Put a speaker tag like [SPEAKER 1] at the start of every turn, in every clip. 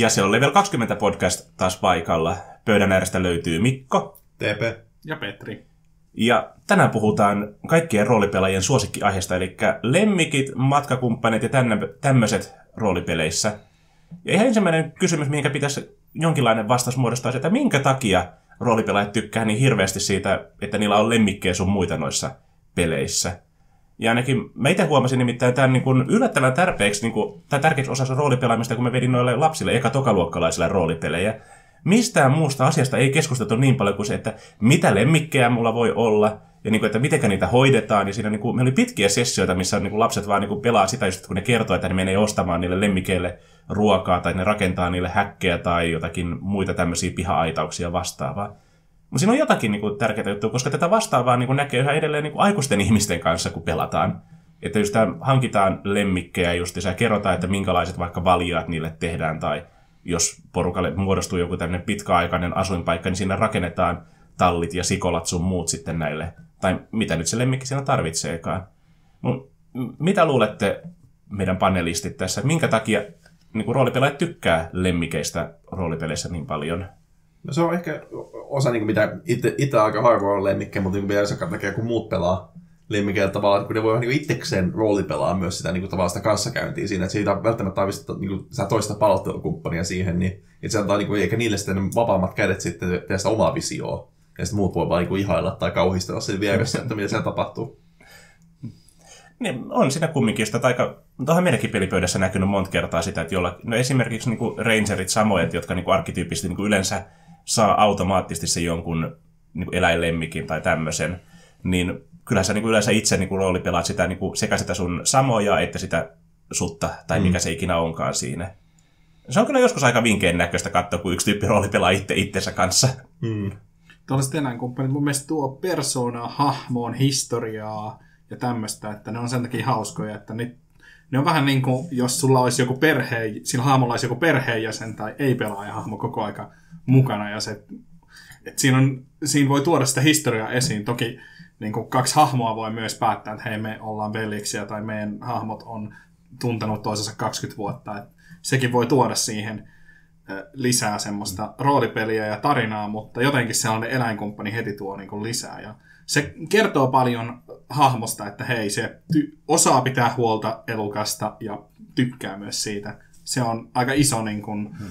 [SPEAKER 1] Ja se on Level 20 podcast taas paikalla. Pöydän äärestä löytyy Mikko.
[SPEAKER 2] TP.
[SPEAKER 3] Ja Petri.
[SPEAKER 1] Ja tänään puhutaan kaikkien roolipelaajien suosikkiaiheesta, eli lemmikit, matkakumppanit ja tämmöiset roolipeleissä. Ja ihan ensimmäinen kysymys, mihinkä pitäisi jonkinlainen vastaus muodostaa, että minkä takia roolipelaajat tykkää niin hirveästi siitä, että niillä on lemmikkejä sun muita noissa peleissä. Ja ainakin mä itse huomasin nimittäin tämän niin kuin yllättävän tärkeäksi, niin kuin, tai tärkeäksi osassa roolipelaamista, kun mä vedin noille lapsille eka tokaluokkalaisille roolipelejä. Mistään muusta asiasta ei keskusteltu niin paljon kuin se, että mitä lemmikkejä mulla voi olla, ja niin kuin, että miten niitä hoidetaan. Ja siinä niin kuin, me oli pitkiä sessioita, missä niin kuin lapset vaan niin kuin pelaa sitä just, kun ne kertoo, että ne menee ostamaan niille lemmikeille ruokaa, tai ne rakentaa niille häkkejä tai jotakin muita tämmöisiä piha-aitauksia vastaavaa. Mutta siinä on jotakin niin kuin, tärkeää juttua, koska tätä vastaavaa niin kuin, näkee yhä edelleen niin kuin, aikuisten ihmisten kanssa, kun pelataan. Että just tämä, hankitaan lemmikkejä just ja kerrotaan, että minkälaiset vaikka valjaat niille tehdään, tai jos porukalle muodostuu joku tämmöinen pitkäaikainen asuinpaikka, niin siinä rakennetaan tallit ja sikolat sun muut sitten näille, tai mitä nyt se lemmikki siinä tarvitseekaan. Mut, mitä luulette meidän panelistit tässä, minkä takia niin kuin roolipelaajat tykkää lemmikeistä roolipeleissä niin paljon?
[SPEAKER 2] No se on ehkä osa, niin mitä itse aika harvoin on lemmikkejä, mutta niin kuin takia, kun muut pelaa lemmikeillä tavallaan, kun ne voi niin itsekseen roolipelaa myös sitä niin tavallaan sitä kanssakäyntiä siinä, että siitä välttämättä tarvitse niin sitä toista palottelukumppania siihen, niin että se antaa niin kuin, eikä niille sitten vapaammat kädet sitten tehdä sitä omaa visioa. Ja sitten muut voi vaan niin ihailla tai kauhistella sen vieressä, että mitä siellä tapahtuu.
[SPEAKER 1] Niin, on siinä kumminkin sitä aika, tuohon meidänkin pelipöydässä näkynyt monta kertaa sitä, että jolla, no esimerkiksi niin kuin rangerit samoin, jotka niin kuin arkkityyppisesti niin kuin yleensä saa automaattisesti se jonkun niin kuin eläinlemmikin tai tämmöisen, niin kyllä sä niin kuin yleensä itse niin kuin roolipelaat sitä, niin kuin sekä sitä sun samoja että sitä sutta, tai mm. mikä se ikinä onkaan siinä. Se on kyllä joskus aika vinkeen näköistä katsoa, kun yksi tyyppi roolipelaa itse itsensä kanssa. Mm.
[SPEAKER 3] Tuollaiset eläinkumppanit mun mielestä tuo persoonaa, hahmoon, historiaa ja tämmöistä, että ne on sen takia hauskoja, että ne, ne on vähän niin kuin, jos sulla olisi joku perhe, sillä hahmolla olisi joku perheenjäsen tai ei-pelaaja-hahmo koko aika mukana, ja se, että siinä, on, siinä voi tuoda sitä historiaa esiin. Toki niin kuin kaksi hahmoa voi myös päättää, että hei, me ollaan veliksiä tai meidän hahmot on tuntenut toisensa 20 vuotta. Että sekin voi tuoda siihen lisää semmoista roolipeliä ja tarinaa, mutta jotenkin sellainen eläinkumppani heti tuo niin kuin lisää. Ja se kertoo paljon hahmosta, että hei, se ty- osaa pitää huolta elukasta ja tykkää myös siitä. Se on aika iso niin kuin, hmm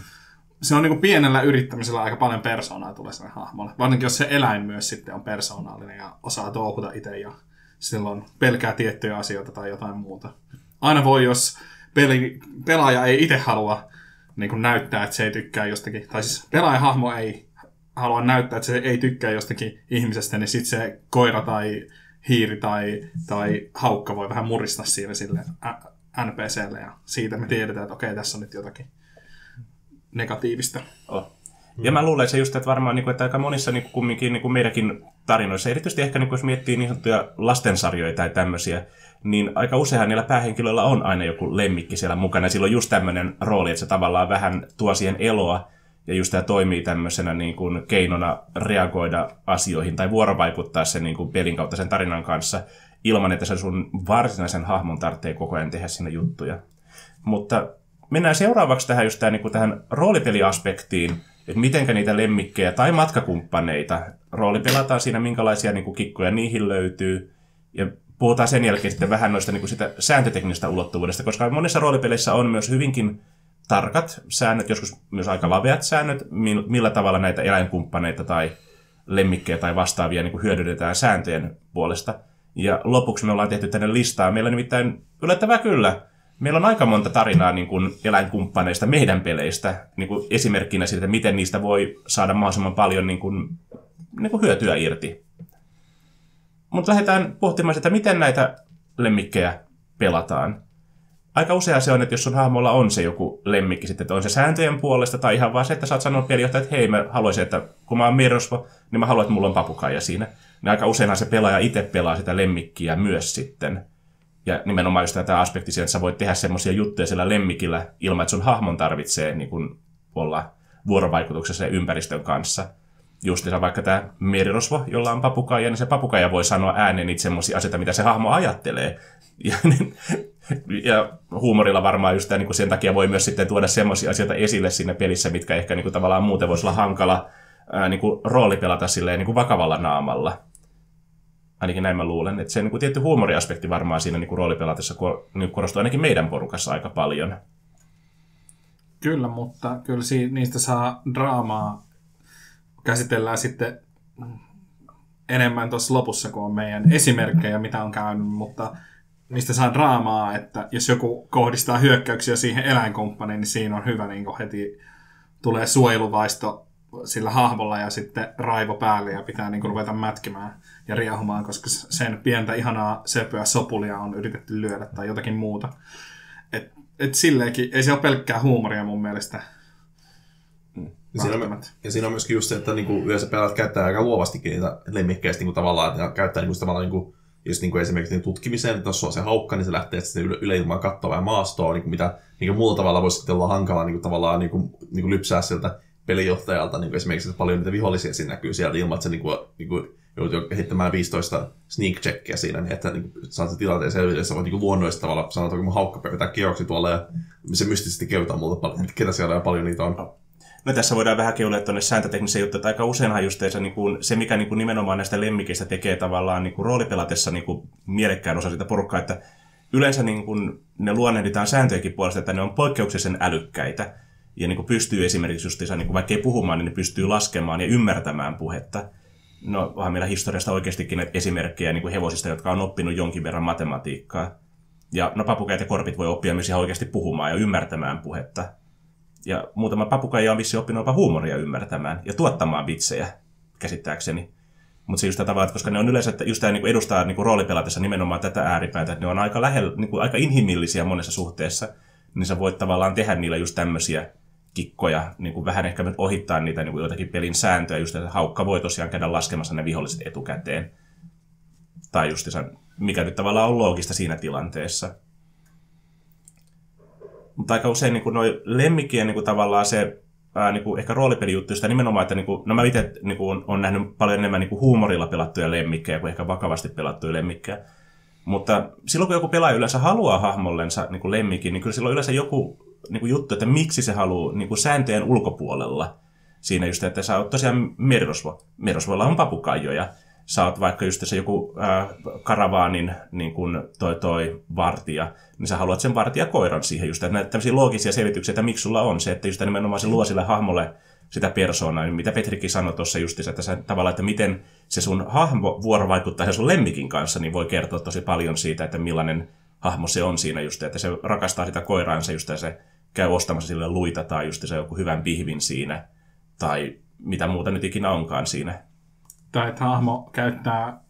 [SPEAKER 3] se on niin kuin pienellä yrittämisellä aika paljon persoonaa tulee sinne hahmolle. Varsinkin jos se eläin myös sitten on persoonallinen ja osaa touhuta itse ja silloin pelkää tiettyjä asioita tai jotain muuta. Aina voi, jos peli, pelaaja ei itse halua niin kuin näyttää, että se ei tykkää jostakin, tai siis pelaajahahmo ei halua näyttää, että se ei tykkää jostakin ihmisestä, niin sitten se koira tai hiiri tai, tai haukka voi vähän muristaa siinä sille NPClle ja siitä me tiedetään, että okei, tässä on nyt jotakin negatiivista.
[SPEAKER 1] Oh. Ja mä luulen, se just, että varmaan niin kuin, että aika monissa niin kuin kumminkin niin kuin meidänkin tarinoissa, erityisesti ehkä niin kuin, jos miettii niin sanottuja lastensarjoja tai tämmöisiä, niin aika useinhan niillä päähenkilöillä on aina joku lemmikki siellä mukana. Ja silloin just tämmöinen rooli, että se tavallaan vähän tuo siihen eloa, ja just tämä toimii tämmöisenä niin kuin keinona reagoida asioihin tai vuorovaikuttaa sen niin kuin pelin kautta sen tarinan kanssa, ilman että se sun varsinaisen hahmon tarvitsee koko ajan tehdä sinne juttuja. Mutta mennään seuraavaksi tähän just tähän, niin kuin tähän roolipeliaspektiin, että mitenkä niitä lemmikkejä tai matkakumppaneita roolipelataan siinä, minkälaisia niin kuin kikkoja niihin löytyy. Ja puhutaan sen jälkeen sitten vähän noista niin kuin sitä sääntöteknisestä ulottuvuudesta, koska monissa roolipeleissä on myös hyvinkin tarkat säännöt, joskus myös aika laveat säännöt, millä tavalla näitä eläinkumppaneita tai lemmikkejä tai vastaavia niin kuin hyödynnetään sääntöjen puolesta. Ja lopuksi me ollaan tehty tänne listaa. Meillä nimittäin yllättävää kyllä meillä on aika monta tarinaa niin kuin eläinkumppaneista meidän peleistä, niin kuin esimerkkinä siitä, miten niistä voi saada mahdollisimman paljon niin kuin, niin kuin hyötyä irti. Mutta lähdetään pohtimaan sitä, miten näitä lemmikkejä pelataan. Aika usein se on, että jos sun hahmolla on se joku lemmikki sitten, että on se sääntöjen puolesta tai ihan vaan se, että sä oot sanonut pelijohtaja, että hei, mä haluaisin, että kun mä oon Mirosvo, niin mä haluan, että mulla on papukaija siinä. Niin aika useinhan se pelaaja itse pelaa sitä lemmikkiä myös sitten. Ja nimenomaan just tämä aspekti että sä voit tehdä semmoisia juttuja sillä lemmikillä ilman, että sun hahmon tarvitsee niin kuin, olla vuorovaikutuksessa ympäristön kanssa. Justiinsa vaikka tämä merirosvo, jolla on papukaija, niin se papukaija voi sanoa ääneen niitä semmoisia asioita, mitä se hahmo ajattelee. Ja niin, ja huumorilla varmaan just niin kuin sen takia voi myös sitten tuoda semmoisia asioita esille siinä pelissä, mitkä ehkä niin kuin tavallaan muuten voisi olla hankala ää, niin kuin roolipelata silleen niin kuin vakavalla naamalla. Ainakin näin mä luulen. Että se niin kuin tietty huumoriaspekti varmaan siinä niin roolipelatessa niin korostuu ainakin meidän porukassa aika paljon.
[SPEAKER 3] Kyllä, mutta kyllä niistä saa draamaa käsitellään sitten enemmän tuossa lopussa, kun on meidän esimerkkejä, mitä on käynyt, mutta niistä saa draamaa, että jos joku kohdistaa hyökkäyksiä siihen eläinkumppaniin, niin siinä on hyvä niin heti tulee suojeluvaisto sillä hahmolla ja sitten raivo päälle ja pitää niin kuin ruveta mätkimään ja riehumaan, koska sen pientä ihanaa söpöä sopulia on yritetty lyödä tai jotakin muuta. Et, et silleenkin, ei se ole pelkkää huumoria mun mielestä.
[SPEAKER 2] Ja siinä, on, ja siinä on myöskin just se, että niinku yleensä pelaat käyttää aika luovastikin niitä lemmikkeistä niinku tavallaan, että käyttää niinku tavallaan niinku, just niinku esimerkiksi niin tutkimiseen, että jos on se haukka, niin se lähtee sitten yle, yleilmaan kattoa ja maastoa, niinku mitä niinku muulla tavalla voisi sitten olla hankala niinku tavallaan niinku, niinku lypsää sieltä pelijohtajalta, niinku esimerkiksi että paljon niitä vihollisia siinä näkyy sieltä ilman, että se niinku, niinku joutuu kehittämään 15 sneak checkia siinä, niin että niin saat se tilanteen selville, sä voit niin luonnollisesti tavalla sanoa, että mun haukka pitää kierroksi tuolla ja se mystisesti kertoo multa, ketä siellä on paljon niitä on.
[SPEAKER 1] No tässä voidaan vähän keulia tuonne sääntötekniseen juttu, että aika useinhan justeessa niin kuin, se, mikä niin kuin nimenomaan näistä lemmikistä tekee tavallaan niin kuin roolipelatessa niin kuin mielekkään osa sitä porukkaa, että yleensä niin kuin, ne luonnehditaan sääntöjenkin puolesta, että ne on poikkeuksellisen älykkäitä ja niin kuin pystyy esimerkiksi justiinsa, niin kuin vaikka ei puhumaan, niin ne pystyy laskemaan ja ymmärtämään puhetta. No, onhan meillä historiasta oikeastikin esimerkkejä niin kuin hevosista, jotka on oppinut jonkin verran matematiikkaa. Ja no, papukäät ja korpit voi oppia myös ihan oikeasti puhumaan ja ymmärtämään puhetta. Ja muutama papukaija on vissi oppinut jopa huumoria ymmärtämään ja tuottamaan vitsejä, käsittääkseni. Mutta se just tavalla, että koska ne on yleensä, että just tämä niinku edustaa niinku roolipelatessa nimenomaan tätä ääripäätä, että ne on aika lähellä, niinku aika inhimillisiä monessa suhteessa, niin sä voit tavallaan tehdä niillä just tämmöisiä kikkoja, niin kuin vähän ehkä ohittaa niitä niin kuin joitakin pelin sääntöjä, just että haukka voi tosiaan käydä laskemassa ne viholliset etukäteen. Tai just mikä nyt tavallaan on loogista siinä tilanteessa. Mutta aika usein niin noin lemmikkien niin kuin tavallaan se ää, niin kuin ehkä roolipelijuttu, sitä nimenomaan, että niin kuin, no mä itse niin kuin, on nähnyt paljon enemmän niin kuin huumorilla pelattuja lemmikkejä kuin ehkä vakavasti pelattuja lemmikkejä. Mutta silloin kun joku pelaaja yleensä haluaa hahmollensa niin kuin lemmikin, niin kyllä silloin yleensä joku niin kuin juttu, että miksi se haluaa niin kuin sääntöjen ulkopuolella. Siinä just, että sä oot tosiaan merirosvo. Merirosvoilla on papukaijoja. Sä oot vaikka just se joku äh, karavaanin niin kuin toi, toi vartija, niin sä haluat sen vartijakoiran siihen just. Että näitä tämmöisiä loogisia selityksiä, että miksi sulla on se, että just nimenomaan se luo sille hahmolle sitä persoonaa, niin mitä Petrikin sanoi tuossa justiinsa, että se, tavallaan, että miten se sun hahmo vuorovaikuttaa sun lemmikin kanssa, niin voi kertoa tosi paljon siitä, että millainen hahmo se on siinä just, että se rakastaa sitä koiraansa just, ja se käy ostamassa sille luita tai just se joku hyvän pihvin siinä, tai mitä muuta nyt ikinä onkaan siinä.
[SPEAKER 3] Tai että hahmo käyttää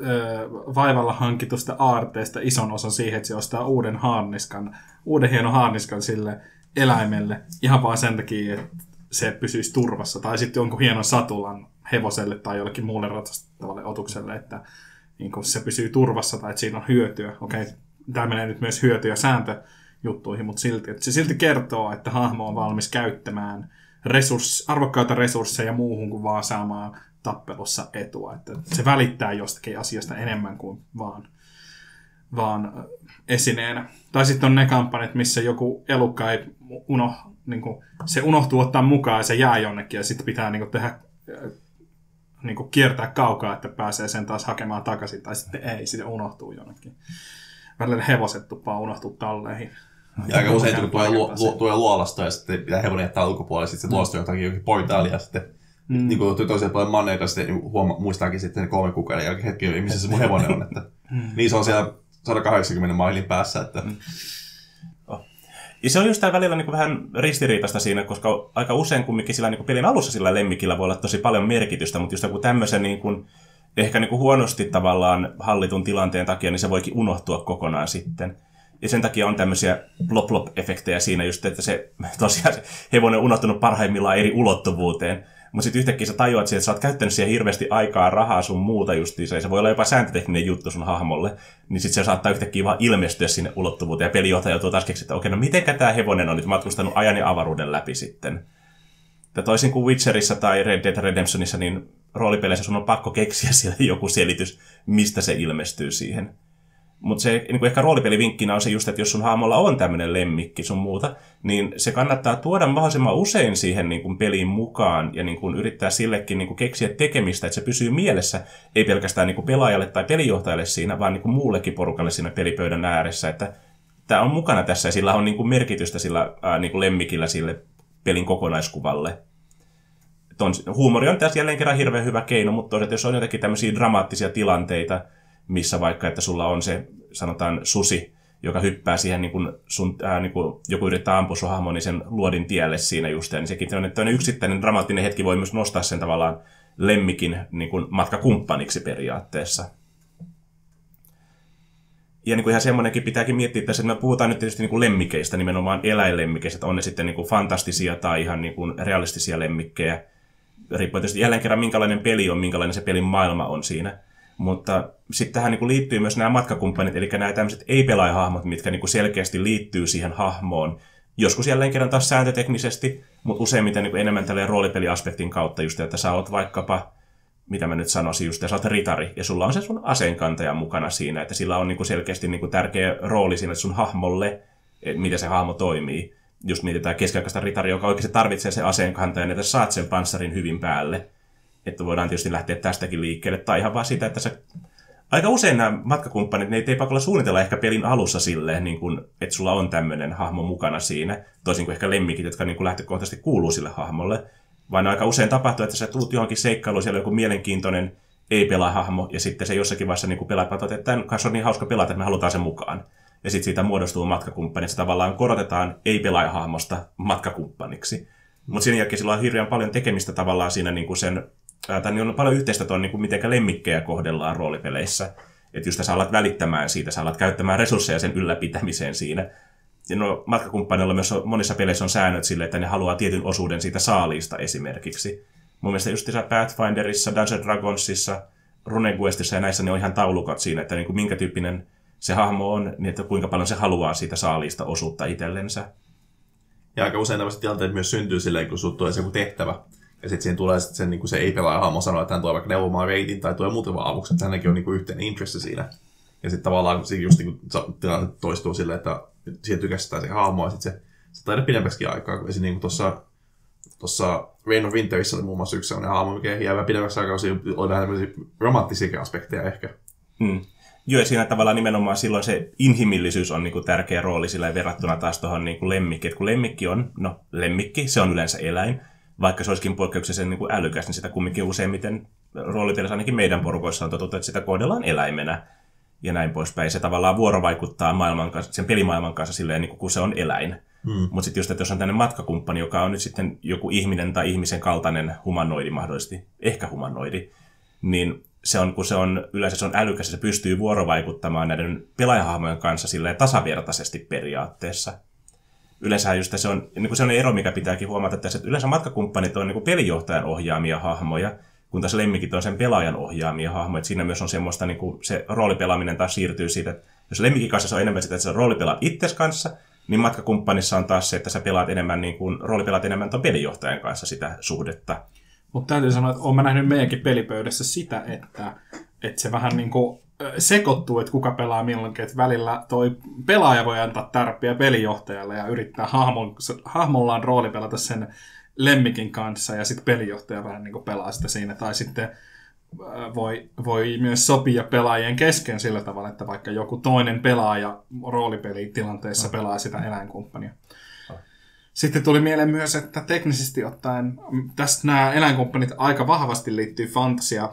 [SPEAKER 3] ö, vaivalla hankitusta aarteesta ison osan siihen, että se ostaa uuden haarniskan, uuden hienon haarniskan sille eläimelle, ihan vaan sen takia, että se pysyisi turvassa. Tai sitten jonkun hienon satulan hevoselle tai jollekin muulle ratastavalle otukselle, että niin se pysyy turvassa tai että siinä on hyötyä. Okei, tämä menee nyt myös hyöty- ja sääntöjuttuihin, mutta silti, että se silti kertoo, että hahmo on valmis käyttämään resurs, arvokkaita resursseja muuhun kuin vaan saamaan tappelussa etua. Että se välittää jostakin asiasta enemmän kuin vaan, vaan esineenä. Tai sitten on ne kampanjat, missä joku elukka ei uno, niin kuin, se unohtuu ottaa mukaan ja se jää jonnekin ja sitten pitää niin kuin, tehdä niin kuin, kiertää kaukaa, että pääsee sen taas hakemaan takaisin, tai sitten ei, sitten unohtuu jonnekin. Välillä hevoset tuppaa unohtuu talleihin.
[SPEAKER 2] Ja aika usein kun tulee, lu, lu, tulee luolasta ja sitten pitää hevonen jättää ulkopuolelle, sitten se luosta jotakin jokin portaali ja sitten mm. niin kuin tosiaan paljon manneita, sitten niin huoma, muistaakin sitten kolme kuukauden jälkeen hetki, missä se mun hevonen on. Että, mm. Niin se on siellä 180 mailin päässä. Että... Mm.
[SPEAKER 1] Ja se on just tämä välillä niin kuin vähän ristiriitaista siinä, koska aika usein kumminkin sillä niin kuin pelin alussa sillä lemmikillä voi olla tosi paljon merkitystä, mutta just joku tämmöisen niin kuin, ehkä niin kuin huonosti tavallaan hallitun tilanteen takia, niin se voikin unohtua kokonaan sitten. Ja sen takia on tämmöisiä plop-plop-efektejä siinä just, että se tosiaan se hevonen on unohtunut parhaimmillaan eri ulottuvuuteen. Mutta sitten yhtäkkiä sä tajuat että sä oot käyttänyt siihen hirveästi aikaa, rahaa sun muuta justiinsa, ja se voi olla jopa sääntötekninen juttu sun hahmolle, niin sitten se saattaa yhtäkkiä vaan ilmestyä sinne ulottuvuuteen, ja pelijohtaja joutuu taas keksiä, että okei, no mitenkä tämä hevonen on nyt matkustanut ajan ja avaruuden läpi sitten. Ja toisin kuin Witcherissa tai Red Dead Redemptionissa, niin roolipeleissä sun on pakko keksiä siellä joku selitys, mistä se ilmestyy siihen. Mutta se niin kuin ehkä roolipelivinkkinä on se just, että jos sun hahmolla on tämmöinen lemmikki sun muuta, niin se kannattaa tuoda mahdollisimman usein siihen niin kuin peliin mukaan ja niin kuin yrittää sillekin niin kuin keksiä tekemistä, että se pysyy mielessä, ei pelkästään niin kuin pelaajalle tai pelijohtajalle siinä, vaan niin kuin muullekin porukalle siinä pelipöydän ääressä, että tämä on mukana tässä ja sillä on niin kuin merkitystä sillä ää, niin kuin lemmikillä sille pelin kokonaiskuvalle. Ton, huumori on tässä jälleen kerran hirveän hyvä keino, mutta toisaalta jos on jotakin tämmöisiä dramaattisia tilanteita, missä vaikka, että sulla on se, sanotaan, susi, joka hyppää siihen, niin kun sun, ää, niin kun joku yrittää ampua sun hahmon, niin sen luodin tielle siinä just, niin sekin tämmöinen yksittäinen dramaattinen hetki voi myös nostaa sen tavallaan lemmikin niin kun matkakumppaniksi periaatteessa. Ja niin kuin ihan semmoinenkin pitääkin miettiä tässä, että me puhutaan nyt tietysti niin kuin lemmikeistä, nimenomaan eläinlemmikeistä, että on ne sitten niin kuin fantastisia tai ihan niin kuin realistisia lemmikkejä. Riippuu tietysti jälleen kerran, minkälainen peli on, minkälainen se pelin maailma on siinä. Mutta sitten tähän niin liittyy myös nämä matkakumppanit, eli nämä tämmöiset ei-pelaajahahmot, mitkä niin selkeästi liittyy siihen hahmoon. Joskus jälleen kerran taas sääntöteknisesti, mutta useimmiten niin enemmän tällä roolipeliaspektin kautta just, että sä oot vaikkapa, mitä mä nyt sanoisin, just, että sä oot ritari, ja sulla on se sun aseenkantaja mukana siinä, että sillä on niin selkeästi niin tärkeä rooli siinä sun hahmolle, että miten se hahmo toimii. Just mietitään keskiaikaista ritaria, joka oikeasti tarvitsee sen aseenkantajan, että saat sen panssarin hyvin päälle. Että voidaan tietysti lähteä tästäkin liikkeelle, tai ihan vaan sitä, että se aika usein nämä matkakumppanit, ne ei pakolla suunnitella ehkä pelin alussa silleen, niin kuin, että sulla on tämmöinen hahmo mukana siinä, toisin kuin ehkä lemmikit, jotka niin kuin lähtökohtaisesti kuuluu sille hahmolle, vaan aika usein tapahtuu, että sä tulet johonkin seikkailuun, siellä on joku mielenkiintoinen ei-pelaa-hahmo, ja sitten se jossakin vaiheessa niin pelaat, että tämän kanssa on niin hauska pelata, että me halutaan sen mukaan. Ja sitten siitä muodostuu matkakumppani, se tavallaan korotetaan ei-pelaaja-hahmosta matkakumppaniksi. Mutta sen jälkeen sillä on hirveän paljon tekemistä tavallaan siinä niin kuin sen tai niin on paljon yhteistä tuon, niin kuin miten lemmikkejä kohdellaan roolipeleissä. Että just sä alat välittämään siitä, sä alat käyttämään resursseja sen ylläpitämiseen siinä. Ja no, matkakumppanilla myös on, monissa peleissä on säännöt sille, että ne haluaa tietyn osuuden siitä saaliista esimerkiksi. Mun mielestä just Pathfinderissa, Dungeons Dragonsissa, RuneQuestissa ja näissä ne on ihan taulukot siinä, että niin kuin minkä tyyppinen se hahmo on, niin että kuinka paljon se haluaa siitä saaliista osuutta itsellensä.
[SPEAKER 2] Ja aika usein tämmöiset tilanteet myös syntyy silleen, kun sulla tulee se joku tehtävä, ja sitten siinä tulee sit sen, niin se ei-pelaaja hahmo sanoa, että hän tulee vaikka neuvomaan reitin tai tulee muuten vaan avuksi, että hänelläkin on niin kuin yhteinen intressi siinä. Ja sitten tavallaan siinä just niin tilanne toistuu silleen, että siihen tykästään se hahmo ja sitten se, se taida pidempäksikin aikaa. Esim. niin tuossa tuossa Rain of Winterissa oli muun muassa yksi sellainen hahmo, mikä jää pidemmäksi aikaa, oli vähän tämmöisiä romanttisia aspekteja ehkä.
[SPEAKER 1] Hmm. Joo, ja siinä tavallaan nimenomaan silloin se inhimillisyys on niinku tärkeä rooli sillä verrattuna taas tuohon niinku lemmikki. Et kun lemmikki on, no lemmikki, se on yleensä eläin, vaikka se olisikin poikkeuksellisen niin kuin älykäs, niin sitä kumminkin useimmiten roolipelissä ainakin meidän porukoissa on totuttu, että sitä kohdellaan eläimenä ja näin poispäin. Se tavallaan vuorovaikuttaa maailman kanssa, sen pelimaailman kanssa silleen, niin kuin se on eläin. Hmm. Mutta sitten just, että jos on tämmöinen matkakumppani, joka on nyt sitten joku ihminen tai ihmisen kaltainen humanoidi mahdollisesti, ehkä humanoidi, niin se on, kun se on yleensä se on älykäs se pystyy vuorovaikuttamaan näiden pelaajahahmojen kanssa silleen tasavertaisesti periaatteessa yleensä just se on, niin kuin se on ero, mikä pitääkin huomata tässä, että yleensä matkakumppanit on niin kuin pelijohtajan ohjaamia hahmoja, kun taas lemmikit on sen pelaajan ohjaamia hahmoja. Siinä myös on semmoista, niin kuin se roolipelaaminen taas siirtyy siitä, että jos lemmikin kanssa se on enemmän sitä, että sä roolipelaat itses kanssa, niin matkakumppanissa on taas se, että sä pelaat enemmän, niin kuin, roolipelaat enemmän tuon pelijohtajan kanssa sitä suhdetta.
[SPEAKER 3] Mutta täytyy sanoa, että olen nähnyt meidänkin pelipöydässä sitä, että, että se vähän niin kuin sekoittuu, että kuka pelaa milloinkin, että välillä toi pelaaja voi antaa tärppiä pelijohtajalle ja yrittää hahmon, hahmollaan rooli pelata sen lemmikin kanssa ja sitten pelijohtaja vähän niin kuin pelaa sitä siinä. Tai sitten voi, voi myös sopia pelaajien kesken sillä tavalla, että vaikka joku toinen pelaaja roolipelitilanteessa pelaa sitä eläinkumppania. Sitten tuli mieleen myös, että teknisesti ottaen tästä nämä eläinkumppanit aika vahvasti liittyy fantasia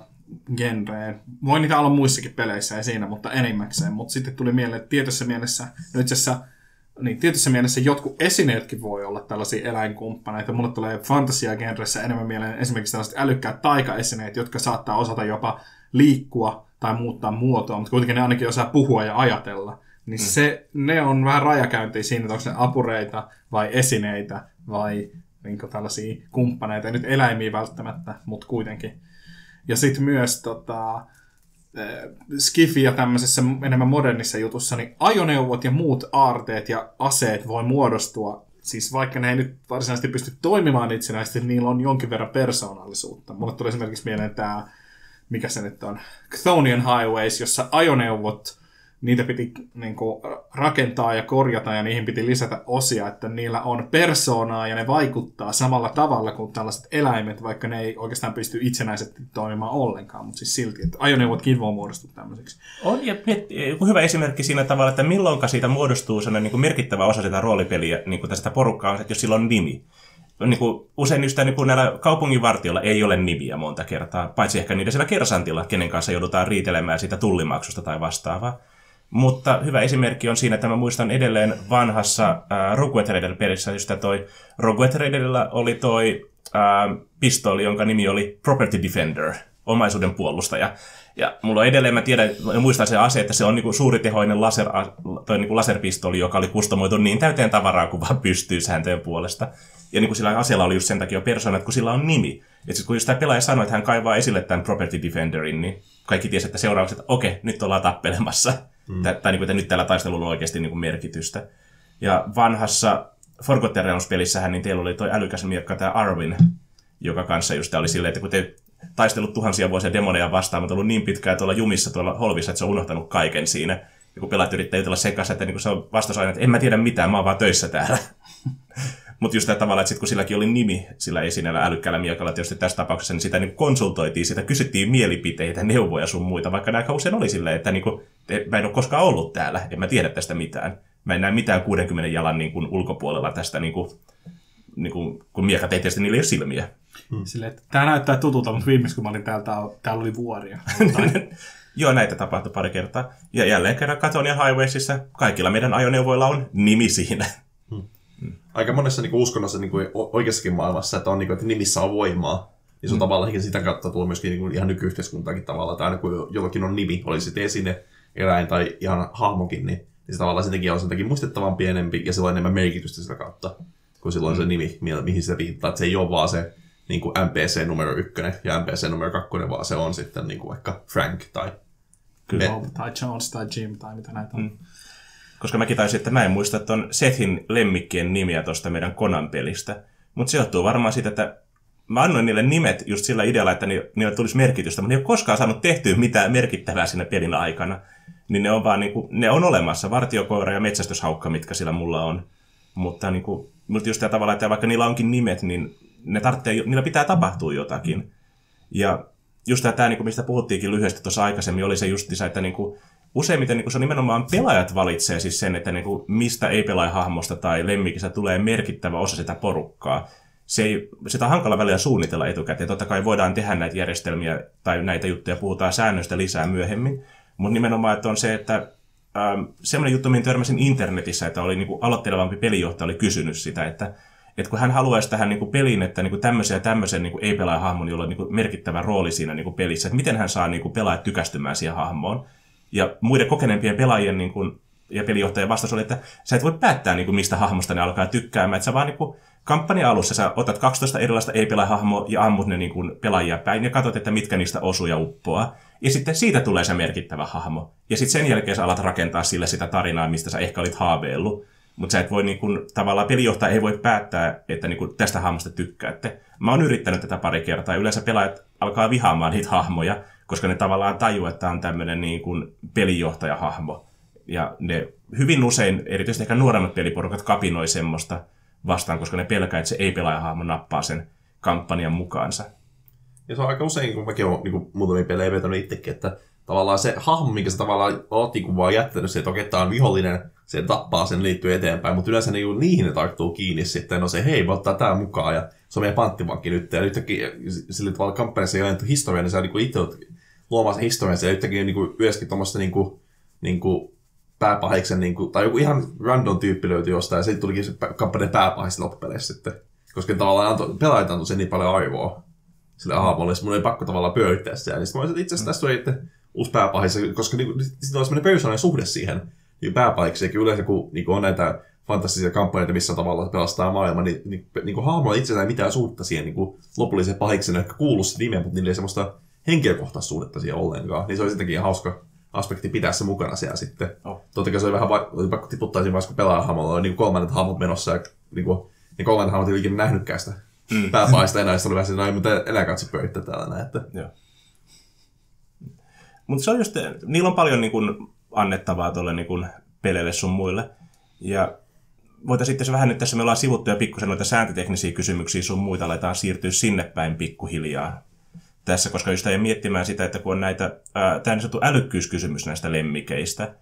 [SPEAKER 3] genreen. Voi niitä olla muissakin peleissä ja siinä, mutta enimmäkseen. Mutta sitten tuli mieleen, että tietyssä mielessä, no itse asiassa, niin tietyssä mielessä jotkut esineetkin voi olla tällaisia eläinkumppaneita. Mulle tulee fantasia-genressä enemmän mieleen esimerkiksi tällaiset älykkäät taikaesineet, jotka saattaa osata jopa liikkua tai muuttaa muotoa, mutta kuitenkin ne ainakin osaa puhua ja ajatella. Niin mm. se, ne on vähän rajakäyntiä siinä, että onko ne apureita vai esineitä vai niin tällaisia kumppaneita. Ei nyt eläimiä välttämättä, mutta kuitenkin. Ja sitten myös tota, Skifi ja tämmöisessä enemmän modernissa jutussa, niin ajoneuvot ja muut aarteet ja aseet voi muodostua, siis vaikka ne ei nyt varsinaisesti pysty toimimaan itsenäisesti, niin niillä on jonkin verran persoonallisuutta. Mulle tuli esimerkiksi mieleen tämä, mikä se nyt on, Chthonian Highways, jossa ajoneuvot niitä piti niin kuin, rakentaa ja korjata ja niihin piti lisätä osia, että niillä on persoonaa ja ne vaikuttaa samalla tavalla kuin tällaiset eläimet, vaikka ne ei oikeastaan pysty itsenäisesti toimimaan ollenkaan, mutta siis silti, että ajoneuvotkin voi muodostua tämmöiseksi.
[SPEAKER 1] On, ja joku hyvä esimerkki siinä tavalla, että milloinka siitä muodostuu sellainen niin kuin merkittävä osa sitä roolipeliä, niin kuin tästä porukkaa, että jos sillä on nimi. Niin kuin, usein just niin kuin näillä kaupunginvartioilla ei ole nimiä monta kertaa, paitsi ehkä niiden siellä kersantilla, kenen kanssa joudutaan riitelemään siitä tullimaksusta tai vastaavaa. Mutta hyvä esimerkki on siinä, että mä muistan edelleen vanhassa äh, Rogue Trader-perissä, josta toi Rogue Traderilla oli toi äh, pistooli, jonka nimi oli Property Defender, omaisuuden puolustaja. Ja mulla on edelleen, mä tiedän, mä muistan se ase, että se on niinku suuritehoinen laser, toi niinku laserpistooli, joka oli kustomoitu niin täyteen tavaraa kuin vaan pystyy sääntöjen puolesta. Ja niin kuin sillä asialla oli just sen takia persona, että kun sillä on nimi. Että sit kun just tämä pelaaja sanoi, että hän kaivaa esille tämän Property Defenderin, niin kaikki tiesi, että seuraavaksi, että okei, nyt ollaan tappelemassa. Mm. Tai, tai niin kuin, että nyt tällä taistelulla on oikeasti niin kuin merkitystä. Ja vanhassa Forgotten Realms-pelissähän niin teillä oli toi älykäs miekka, tämä Arvin, joka kanssa just oli silleen, että kun te taistellut tuhansia vuosia demoneja vastaan, mutta ollut niin pitkään tuolla jumissa tuolla holvissa, että se on unohtanut kaiken siinä. Ja kun pelaat yrittää jutella sekaisin, että niin se on vastaus aina, että en mä tiedä mitään, mä oon vaan töissä täällä. Mutta just tämä tavalla, että sit kun silläkin oli nimi sillä esineellä älykkäällä miekalla, tietysti tässä tapauksessa, niin sitä niin konsultoitiin, sitä kysyttiin mielipiteitä, neuvoja sun muita, vaikka nämä usein oli silleen, että niin kuin, mä en ole koskaan ollut täällä, en mä tiedä tästä mitään. Mä en näe mitään 60 jalan niin kuin, ulkopuolella tästä, niin kuin, niin kuin, kun miekat ei tietysti niillä ei ole silmiä.
[SPEAKER 3] Hmm. Silleen, että tämä näyttää tutulta, mutta viimeksi kun mä olin täällä, täällä oli vuoria.
[SPEAKER 1] Joo, näitä tapahtui pari kertaa. Ja jälleen kerran Katonia Highwaysissa kaikilla meidän ajoneuvoilla on nimi siinä
[SPEAKER 2] aika monessa niin kuin uskonnossa niin kuin oikeassakin maailmassa, että, on, niin kuin, että nimissä on voimaa. Niin se on mm. tavallaan sitä kautta tullut myöskin niin kuin ihan nykyyhteiskuntaakin tavalla, että aina kun jollakin on nimi, oli sitten esine, eläin tai ihan hahmokin, niin, niin se tavallaan sittenkin on sen muistettavan pienempi ja sillä on enemmän merkitystä sitä kautta, kuin silloin mm. se nimi, mihin sitä viittaa. Että se ei ole vaan se niin kuin NPC numero ykkönen ja NPC numero kakkonen, vaan se on sitten niin kuin vaikka Frank tai
[SPEAKER 3] Kyllä. Tai Jones tai Jim tai mitä näitä on. Mm
[SPEAKER 1] koska mäkin taisin, että mä en muista tuon Sethin lemmikkien nimiä tuosta meidän Conan-pelistä. Mutta se johtuu varmaan siitä, että mä annoin niille nimet just sillä idealla, että niille tulisi merkitystä, mutta ne ei ole koskaan saanut tehtyä mitään merkittävää siinä pelin aikana. Niin ne on vaan niinku, ne on olemassa, vartiokoira ja metsästyshaukka, mitkä sillä mulla on. Mutta niinku, mutta just tavalla, että vaikka niillä onkin nimet, niin ne tarvitsee, niillä pitää tapahtua jotakin. Ja just tämä, niinku, mistä puhuttiinkin lyhyesti tuossa aikaisemmin, oli se just että niinku, useimmiten niin se on nimenomaan pelaajat valitsee siis sen, että niin kuin, mistä ei hahmosta tai lemmikistä tulee merkittävä osa sitä porukkaa. Se ei, sitä on hankala välillä suunnitella etukäteen. Totta kai voidaan tehdä näitä järjestelmiä tai näitä juttuja, puhutaan säännöistä lisää myöhemmin. Mutta nimenomaan, että on se, että ähm, semmoinen juttu, mihin törmäsin internetissä, että oli niin kuin aloittelevampi pelijohtaja oli kysynyt sitä, että että kun hän haluaisi tähän niin kuin peliin, että niin kuin tämmöisen ja tämmöisen niin kuin ei-pelaaja-hahmon, jolla on niin kuin merkittävä rooli siinä niin kuin pelissä, että miten hän saa niin kuin pelaajat tykästymään siihen hahmoon. Ja muiden kokeneempien pelaajien niin kuin, ja pelijohtajan vastaus oli, että sä et voi päättää, niin kuin, mistä hahmosta ne alkaa tykkäämään. Että sä vaan niin kuin, kampanja alussa sä otat 12 erilaista ei-pelaajahahmoa ja ammut ne niin kuin, pelaajia päin ja katsot, että mitkä niistä osuu ja uppoaa. Ja sitten siitä tulee se merkittävä hahmo. Ja sitten sen jälkeen sä alat rakentaa sille sitä tarinaa, mistä sä ehkä olit haaveillut. Mutta sä et voi niin kun, tavallaan pelijohtaja ei voi päättää, että niin kun, tästä hahmosta tykkäätte. Mä oon yrittänyt tätä pari kertaa. Yleensä pelaajat alkaa vihaamaan niitä hahmoja koska ne tavallaan tajuu, että on tämmöinen niin kuin pelijohtajahahmo. Ja ne hyvin usein, erityisesti ehkä nuoremmat peliporukat, kapinoi semmoista vastaan, koska ne pelkää, että se ei-pelaajahahmo nappaa sen kampanjan mukaansa.
[SPEAKER 2] Ja se on aika usein, kun mäkin olen niin muutamia pelejä vetänyt itsekin, että tavallaan se hahmo, minkä sä tavallaan oot niin vaan jättänyt se, että okei, tämä on vihollinen, se tappaa sen liittyy eteenpäin, mutta yleensä niin, niihin ne tarttuu kiinni sitten, no se hei, me ottaa tämä mukaan ja se on meidän panttivankki nyt, ja yhtäkkiä sillä tavalla kampanjassa ei ole historia, niin sä niin itse olet luomassa historiassa ja yhtäkkiä niin kuin, tuommoista niin kuin, niin kuin pääpahiksen, niin kuin, tai joku ihan random tyyppi löytyi jostain, ja sitten tulikin se kampanjan pääpahis loppupeleissä sitten. Koska tavallaan antoi, pelaajat antoi sen niin paljon aivoa sille hahmolle, mun ei pakko tavallaan pyörittää sitä. Niin sitten mä olisin, että itse asiassa tässä tuli uusi pääpahis, koska niin, sitten on semmoinen persoonallinen suhde siihen niin pääpahiksi, ja yleensä kun niin kuin on näitä fantastisia kampanjoita, missä tavallaan pelastaa maailma, niin, niin, niin kuin hahmolla itsellään mitään suutta siihen niin lopulliseen pahiksen, ehkä kuulu se nimeä, mutta niille ei semmoista henkilökohtaisuudetta siihen ollenkaan. Niin se oli sittenkin hauska aspekti pitää se mukana siellä sitten. Oh. Totta kai se oli vähän va- oli pakko tiputtaa siinä vaiheessa, kun pelaa hahmolla oli niin kolmannet hahmot menossa ja niin kuin, niin kolmannet hahmot ei ikinä nähnytkään sitä mm. pääpaista enää, se oli vähän siinä, mutta enää katsi pyörittää täällä näin. Että...
[SPEAKER 1] Mutta se on just, niillä on paljon niin kuin, annettavaa tuolle niin peleille sun muille. Ja voitaisiin sitten vähän nyt tässä, me ollaan sivuttu ja pikkusen noita sääntöteknisiä kysymyksiä sun muita, aletaan siirtyä sinne päin pikkuhiljaa tässä, koska just ei miettimään sitä, että kun on näitä, tämä niin älykkyyskysymys näistä lemmikeistä,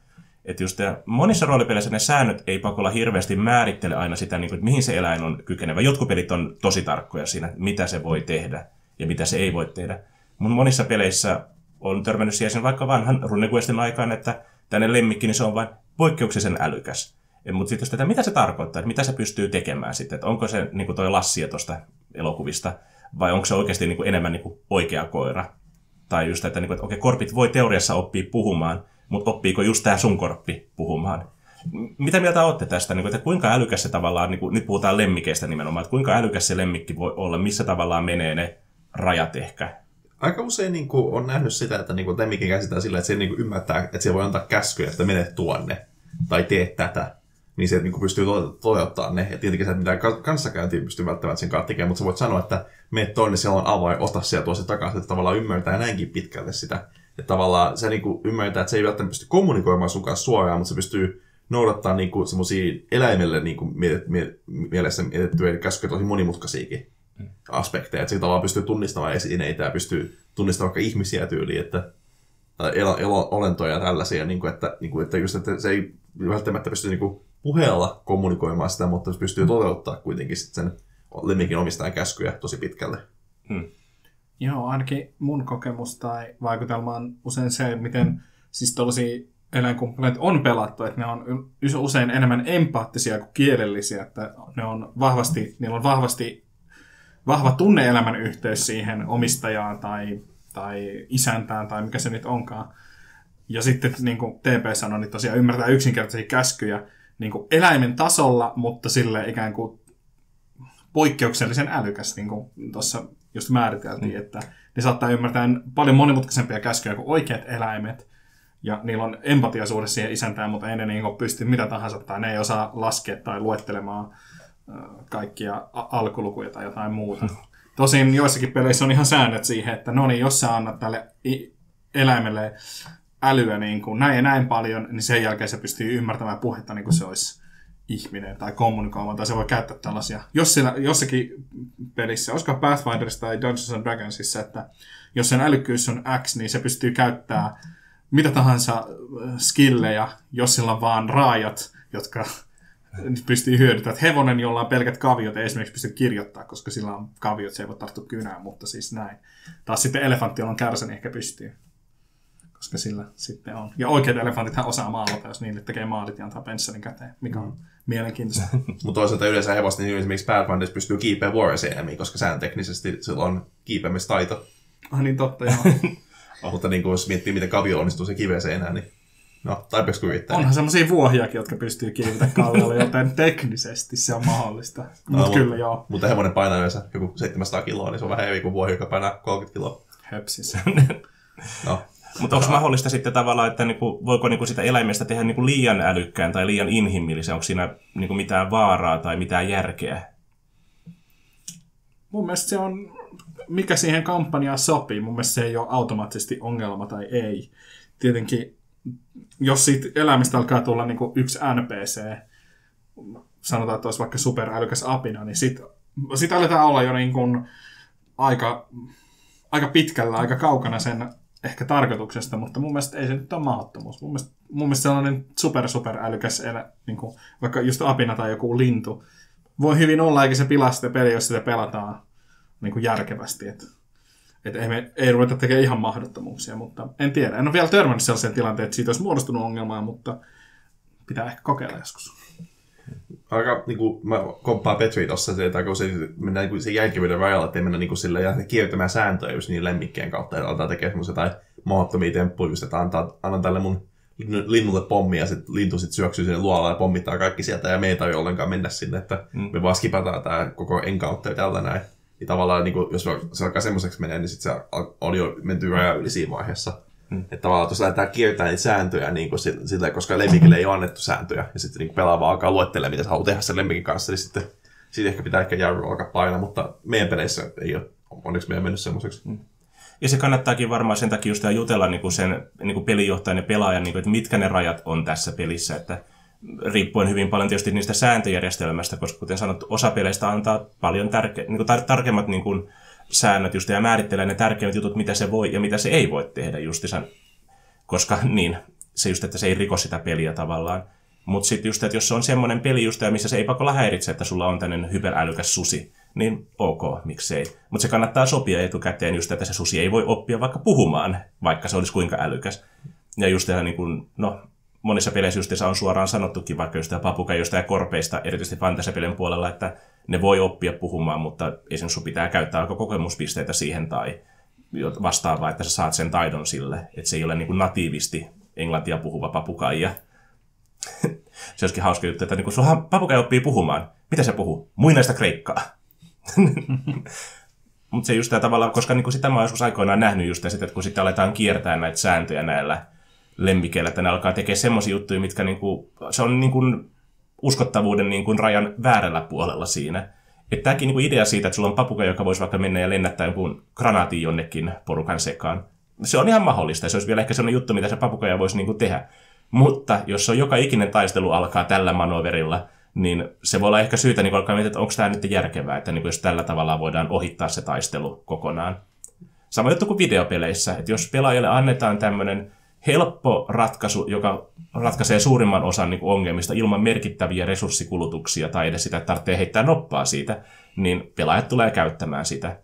[SPEAKER 1] että just monissa roolipeleissä ne säännöt ei pakolla hirveästi määrittele aina sitä, niin kuin, että mihin se eläin on kykenevä. Jotkut pelit on tosi tarkkoja siinä, mitä se voi tehdä ja mitä se ei voi tehdä. Mutta monissa peleissä on törmännyt siihen vaikka vanhan RuneQuestin aikaan, että tänne lemmikki, niin se on vain poikkeuksellisen älykäs. Mutta sitten jos tätä, mitä se tarkoittaa, että mitä se pystyy tekemään sitten, että onko se niin kuin toi Lassia tuosta elokuvista, vai onko se oikeasti niin kuin enemmän niin kuin oikea koira. Tai just, että, niin kuin, että okei, korpit voi teoriassa oppia puhumaan, mutta oppiiko just tämä sun korppi puhumaan? Mitä mieltä olette tästä, niin kuin, että kuinka älykäs se tavallaan, niin kuin, nyt puhutaan lemmikeistä nimenomaan, että kuinka älykäs se lemmikki voi olla, missä tavallaan menee ne rajat ehkä?
[SPEAKER 2] Aika usein niin kuin, on nähnyt sitä, että niin kuin, lemmikin käsitään sillä, että se niin kuin, ymmärtää, että se voi antaa käskyjä, että mene tuonne tai tee tätä niin se niin kuin pystyy toteuttamaan ne. Ja tietenkin se, mitä kanssakäyntiin pystyy välttämättä sen kanssa tekemään, mutta sä voit sanoa, että mene toinen, siellä on avain, ota sieltä tuossa takaisin, että tavallaan ymmärtää näinkin pitkälle sitä. Että tavallaan se niin kuin ymmärtää, että se ei välttämättä pysty kommunikoimaan sun kanssa suoraan, mutta se pystyy noudattaa niin kuin semmoisia eläimelle niin kuin mie- mie- mielessä mietittyjä käskyjä tosi monimutkaisiakin mm. aspekteja. Että se tavallaan pystyy tunnistamaan esineitä ja pystyy tunnistamaan vaikka ihmisiä tyyliin, että elo, elo, olentoja tällaisia, niin kuin, että, niin kuin, että, just, että se ei välttämättä pysty niin kuin, puheella kommunikoimaan sitä, mutta se pystyy toteuttaa kuitenkin sit sen lemmikin omistajan käskyjä tosi pitkälle. Hmm.
[SPEAKER 3] Joo, ainakin mun kokemus tai vaikutelma on usein se, miten siis tuollaisia eläinkumppaneita on pelattu, että ne on usein enemmän empaattisia kuin kielellisiä, että ne on vahvasti, niillä on vahvasti vahva tunneelämän yhteys siihen omistajaan tai, tai isäntään tai mikä se nyt onkaan. Ja sitten niin kuin TP sanoi, niin tosiaan ymmärtää yksinkertaisia käskyjä, niin kuin eläimen tasolla, mutta sille ikään kuin poikkeuksellisen älykäs, niin kuin tuossa just määriteltiin, mm. että ne saattaa ymmärtää paljon monimutkaisempia käskyjä kuin oikeat eläimet, ja niillä on empatia suhde siihen isäntään, mutta ei ne niin pysty mitä tahansa, tai ne ei osaa laskea tai luettelemaan kaikkia alkulukuja tai jotain muuta. Mm. Tosin joissakin peleissä on ihan säännöt siihen, että no niin, jos sä annat tälle eläimelle älyä niin kuin näin ja näin paljon, niin sen jälkeen se pystyy ymmärtämään puhetta niin kuin se olisi ihminen tai kommunikoimaan, tai se voi käyttää tällaisia. Jos siellä jossakin pelissä, olisiko Pathfinderissa tai Dungeons and Dragonsissa, että jos sen älykkyys on X, niin se pystyy käyttämään mitä tahansa äh, skillejä, jos sillä on vaan raajat, jotka pystyy hyödyntämään. Hevonen, jolla on pelkät kaviot, ei esimerkiksi pysty kirjoittaa, koska sillä on kaviot, se ei voi tarttua kynään, mutta siis näin. Taas sitten elefantti, jolla on kärsä, niin ehkä pystyy koska sillä sitten on. Ja oikeat elefantithan osaa maalata, jos niille tekee maalit ja antaa pensselin käteen, mikä on mm. mielenkiintoista.
[SPEAKER 2] Mutta toisaalta yleensä hevosta niin esimerkiksi Pathfinders pystyy kiipeä vuoroseen enemmän, koska säänteknisesti sillä on kiipeämistaito.
[SPEAKER 3] Ah niin totta, joo.
[SPEAKER 2] Mutta niin kuin, jos miettii, miten kavio onnistuu se kiveen enää, niin no, tarpeeksi kuin yrittää.
[SPEAKER 3] Onhan semmoisia vuohiakin, jotka pystyy kiivetä kalliolle, joten teknisesti se on mahdollista. No, Mut kyllä, joo.
[SPEAKER 2] Mutta hevonen painaa yleensä joku 700 kiloa, niin se on vähän eri kuin vuohi, joka painaa 30 kiloa.
[SPEAKER 3] Höpsis.
[SPEAKER 1] no, mutta onko mahdollista sitten tavallaan, että niinku, voiko niinku sitä eläimestä tehdä niinku liian älykkään tai liian inhimillisen? Onko siinä niinku mitään vaaraa tai mitään järkeä?
[SPEAKER 3] Mun mielestä se on, mikä siihen kampanjaan sopii. Mun mielestä se ei ole automaattisesti ongelma tai ei. Tietenkin, jos siitä eläimistä alkaa tulla niinku yksi NPC, sanotaan, että olisi vaikka superälykäs apina, niin sitten sit aletaan olla jo niin kuin aika, aika pitkällä, aika kaukana sen ehkä tarkoituksesta, mutta mun mielestä ei se nyt ole mahdottomuus. Mun mielestä, mun mielestä sellainen super super älykäs elä, niin kuin, vaikka just apina tai joku lintu, voi hyvin olla, eikä se pilaa sitä peliä, jos sitä pelataan niin kuin järkevästi. Että et ei, me, ei ruveta tekemään ihan mahdottomuuksia, mutta en tiedä. En ole vielä törmännyt sellaiseen tilanteeseen, että siitä olisi muodostunut ongelmaa, mutta pitää ehkä kokeilla joskus
[SPEAKER 2] aika, niin kuin, mä komppaan Petri tuossa, että kun se mennään niin sen jälkivyyden rajalla, että ei mennä niin sille ja kiertämään sääntöjä just niin lemmikkien kautta, että aletaan tekemään semmoisia tai mahdottomia temppuja, just, että antaa, annan tälle mun linnulle pommi ja sitten lintu sitten syöksyy sinne luolaan ja pommittaa kaikki sieltä ja me ei tarvitse ollenkaan mennä sinne, että mm. me vaan skipataan tämä koko encounter tällä näin. Niin tavallaan, niin kuin, jos se alkaa semmoiseksi menee, niin sitten se on jo menty raja yli siinä vaiheessa. Mm. Että tavallaan tuossa lähdetään kiertämään niitä sääntöjä, niin kuin sillä, koska lemmikille ei ole annettu sääntöjä. Ja sitten niin pelaava alkaa luettelemaan, mitä sä haluat tehdä sen lemmikin kanssa, niin sitten siitä ehkä pitää ehkä jarru alkaa painaa, mutta meidän peleissä ei ole, onneksi meidän mennyt semmoiseksi. Mm.
[SPEAKER 1] Ja se kannattaakin varmaan sen takia just jutella niin kuin sen niin kuin pelinjohtajan ja pelaajan, niin kuin, että mitkä ne rajat on tässä pelissä. Että riippuen hyvin paljon tietysti niistä sääntöjärjestelmästä, koska kuten sanottu, osa peleistä antaa paljon tärke, niin kuin tar- tarkemmat niin kuin, säännöt just, ja määrittelee ne tärkeimmät jutut, mitä se voi ja mitä se ei voi tehdä justissa, koska niin, se just, että se ei riko sitä peliä tavallaan. Mutta sitten just, että jos se on semmoinen peli just, missä se ei pakolla häiritse, että sulla on tämmöinen hyperälykäs susi, niin ok, miksei. Mutta se kannattaa sopia etukäteen just, että se susi ei voi oppia vaikka puhumaan, vaikka se olisi kuinka älykäs. Ja just niin kuin, no, monissa peleissä just on suoraan sanottukin vaikka just papukajoista ja korpeista, erityisesti fantasapelien puolella, että ne voi oppia puhumaan, mutta esimerkiksi sun pitää käyttää aika kokemuspisteitä siihen tai vastaavaa, että sä saat sen taidon sille, että se ei ole niin natiivisti englantia puhuva papukaija. se olisikin hauska juttu, että niin kun sun papukaija oppii puhumaan, mitä se puhuu? Muinaista kreikkaa. Mutta se just tämä tavallaan, koska niin sitä mä oon joskus aikoinaan nähnyt just sitä, että kun sitten aletaan kiertää näitä sääntöjä näillä lemmikeillä, että ne alkaa tekemään semmoisia juttuja, mitkä niin kuin, se on niin kuin uskottavuuden niin kuin rajan väärällä puolella siinä. Että tämäkin niin kuin idea siitä, että sulla on papuka, joka voisi vaikka mennä ja lennättää jonkun granaatin jonnekin porukan sekaan, se on ihan mahdollista. Se olisi vielä ehkä sellainen juttu, mitä se papukaja voisi niin kuin tehdä. Mutta jos on joka ikinen taistelu alkaa tällä manoverilla, niin se voi olla ehkä syytä niin alkaa miettiä, että onko tämä nyt järkevää, että niin jos tällä tavalla voidaan ohittaa se taistelu kokonaan. Sama juttu kuin videopeleissä, että jos pelaajalle annetaan tämmöinen helppo ratkaisu, joka ratkaisee suurimman osan niin kuin ongelmista ilman merkittäviä resurssikulutuksia tai edes sitä, että tarvitsee heittää noppaa siitä, niin pelaajat tulee käyttämään sitä.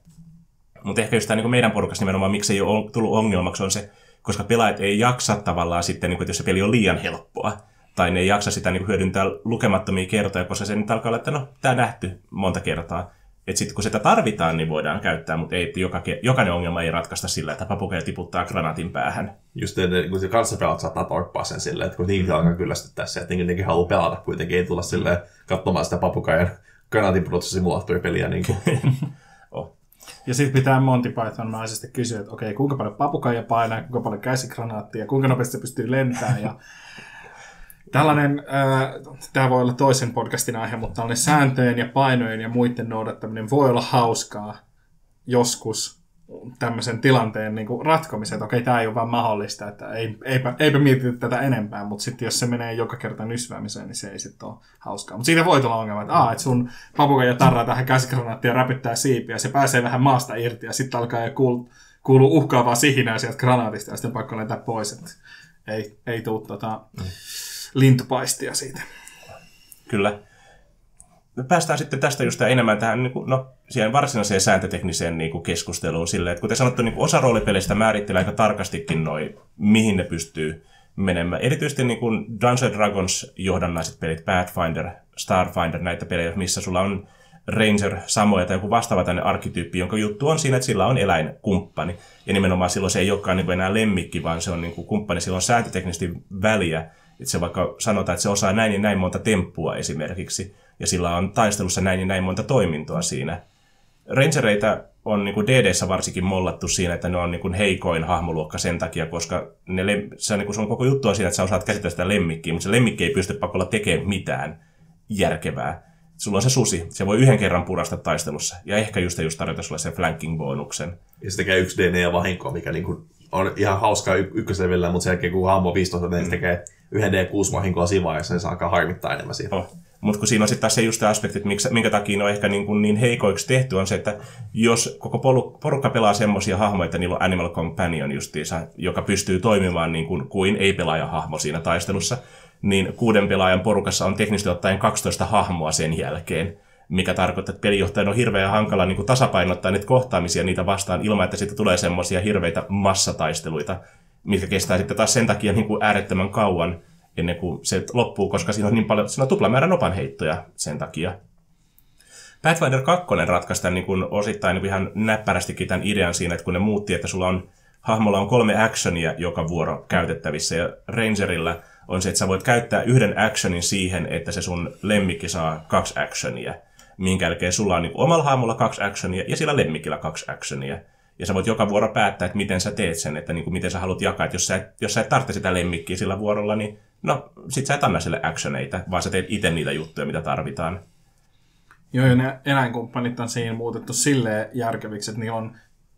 [SPEAKER 1] Mutta ehkä just tämä niin meidän porukassa nimenomaan, miksi ei ole tullut ongelmaksi, on se, koska pelaajat ei jaksa tavallaan sitten, niin kuin, että jos se peli on liian helppoa, tai ne ei jaksa sitä niin kuin, hyödyntää lukemattomia kertoja, koska se nyt alkaa olla, että no, tämä nähty monta kertaa. Että sitten kun sitä tarvitaan, niin voidaan käyttää, mutta ei, joka, jokainen ongelma ei ratkaista sillä, että papukeja tiputtaa granaatin päähän.
[SPEAKER 2] Just ne, kun se kanssapelat saattaa torppaa sen silleen, että kun niinkin alkaa kyllästyttää se, että niinkin haluaa pelata kuitenkin, ei tulla silleen katsomaan sitä papukajan granaatin peliä. Niin
[SPEAKER 3] oh. Ja sitten pitää Monty Python naisesta kysyä, että okei, kuinka paljon papukaija painaa, kuinka paljon käsikranaattia, kuinka nopeasti se pystyy lentämään ja Tällainen, äh, tämä voi olla toisen podcastin aihe, mutta tällainen sääntöjen ja painojen ja muiden noudattaminen voi olla hauskaa joskus tämmöisen tilanteen niin kuin ratkomisen, että okei, tämä ei ole vaan mahdollista, että ei, eipä, eipä mietitä tätä enempää, mutta sitten jos se menee joka kerta nysväämiseen, niin se ei sitten ole hauskaa. Mutta siitä voi tulla ongelma, että, aa, että sun papukaija tarraa tähän käsikranaattia ja räpyttää siipiä, ja se pääsee vähän maasta irti, ja sitten alkaa jo kuul, kuuluu uhkaavaa sihinää sieltä granaatista, ja sitten pakko lentää pois, että ei, ei tule tota, mm lintupaistia siitä.
[SPEAKER 1] Kyllä. Me päästään sitten tästä just enemmän tähän niin kuin, no, siihen varsinaiseen sääntötekniseen niin kuin keskusteluun silleen, että kuten sanottu, niin kuin osa roolipeleistä määrittelee aika tarkastikin noin, mihin ne pystyy menemään. Erityisesti niin kuin Dungeons Dragons johdannaiset pelit, Pathfinder, Starfinder, näitä pelejä, missä sulla on Ranger, Samoja tai joku vastaava tänne arkkityyppi, jonka juttu on siinä, että sillä on eläinkumppani. Ja nimenomaan silloin se ei olekaan niin enää lemmikki, vaan se on niin kuin kumppani, sillä on sääntöteknisesti väliä että se vaikka sanotaan, että se osaa näin ja näin monta temppua esimerkiksi, ja sillä on taistelussa näin ja näin monta toimintoa siinä. Rangereita on niin kuin DDssä varsinkin mollattu siinä, että ne on niin heikoin hahmoluokka sen takia, koska ne, se, on, niin se on koko juttua siinä, että sä osaat käsitellä sitä lemmikkiä, mutta se lemmikki ei pysty pakolla tekemään mitään järkevää. Sulla on se susi, se voi yhden kerran purasta taistelussa, ja ehkä just, just tarjota sulle sen flanking-bonuksen.
[SPEAKER 2] Ja se tekee yksi DNA vahinkoa, mikä niin kuin on ihan hauskaa y- ykköslevillä, mutta sen jälkeen kun hahmo 15, niin mm. tekee yhden D6 vahinkoa siinä vaiheessa, niin se alkaa harmittaa enemmän siihen. Oh.
[SPEAKER 1] Mutta kun siinä on sitten taas se just aspekti, että minkä, minkä takia ne on ehkä niin, kuin niin heikoiksi tehty, on se, että jos koko porukka pelaa semmoisia hahmoja, että niillä on Animal Companion justiinsa, joka pystyy toimimaan niin kuin, kuin ei-pelaaja-hahmo siinä taistelussa, niin kuuden pelaajan porukassa on teknisesti ottaen 12 hahmoa sen jälkeen mikä tarkoittaa, että pelijohtajan on hirveän hankala niin kuin tasapainottaa niitä kohtaamisia niitä vastaan ilman, että siitä tulee semmoisia hirveitä massataisteluita, mitkä kestää sitten taas sen takia niin kuin äärettömän kauan ennen kuin se loppuu, koska siinä on niin paljon, siinä on tuplamäärä nopanheittoja sen takia. Pathfinder 2 ratkaisi tämän niin kuin osittain niin kuin ihan näppärästikin tämän idean siinä, että kun ne muutti, että sulla on hahmolla on kolme actionia joka vuoro käytettävissä ja Rangerilla on se, että sä voit käyttää yhden actionin siihen, että se sun lemmikki saa kaksi actionia minkä jälkeen sulla on niin omalla hahmolla kaksi actionia ja sillä lemmikillä kaksi actionia. Ja sä voit joka vuoro päättää, että miten sä teet sen, että niin kuin miten sä haluat jakaa. Että jos sä, et, jos sä et tarvitse sitä lemmikkiä sillä vuorolla, niin no, sit sä et anna sille actioneita, vaan sä teet itse niitä juttuja, mitä tarvitaan.
[SPEAKER 3] Joo, ja ne eläinkumppanit on siinä muutettu silleen järkeviksi, että niillä on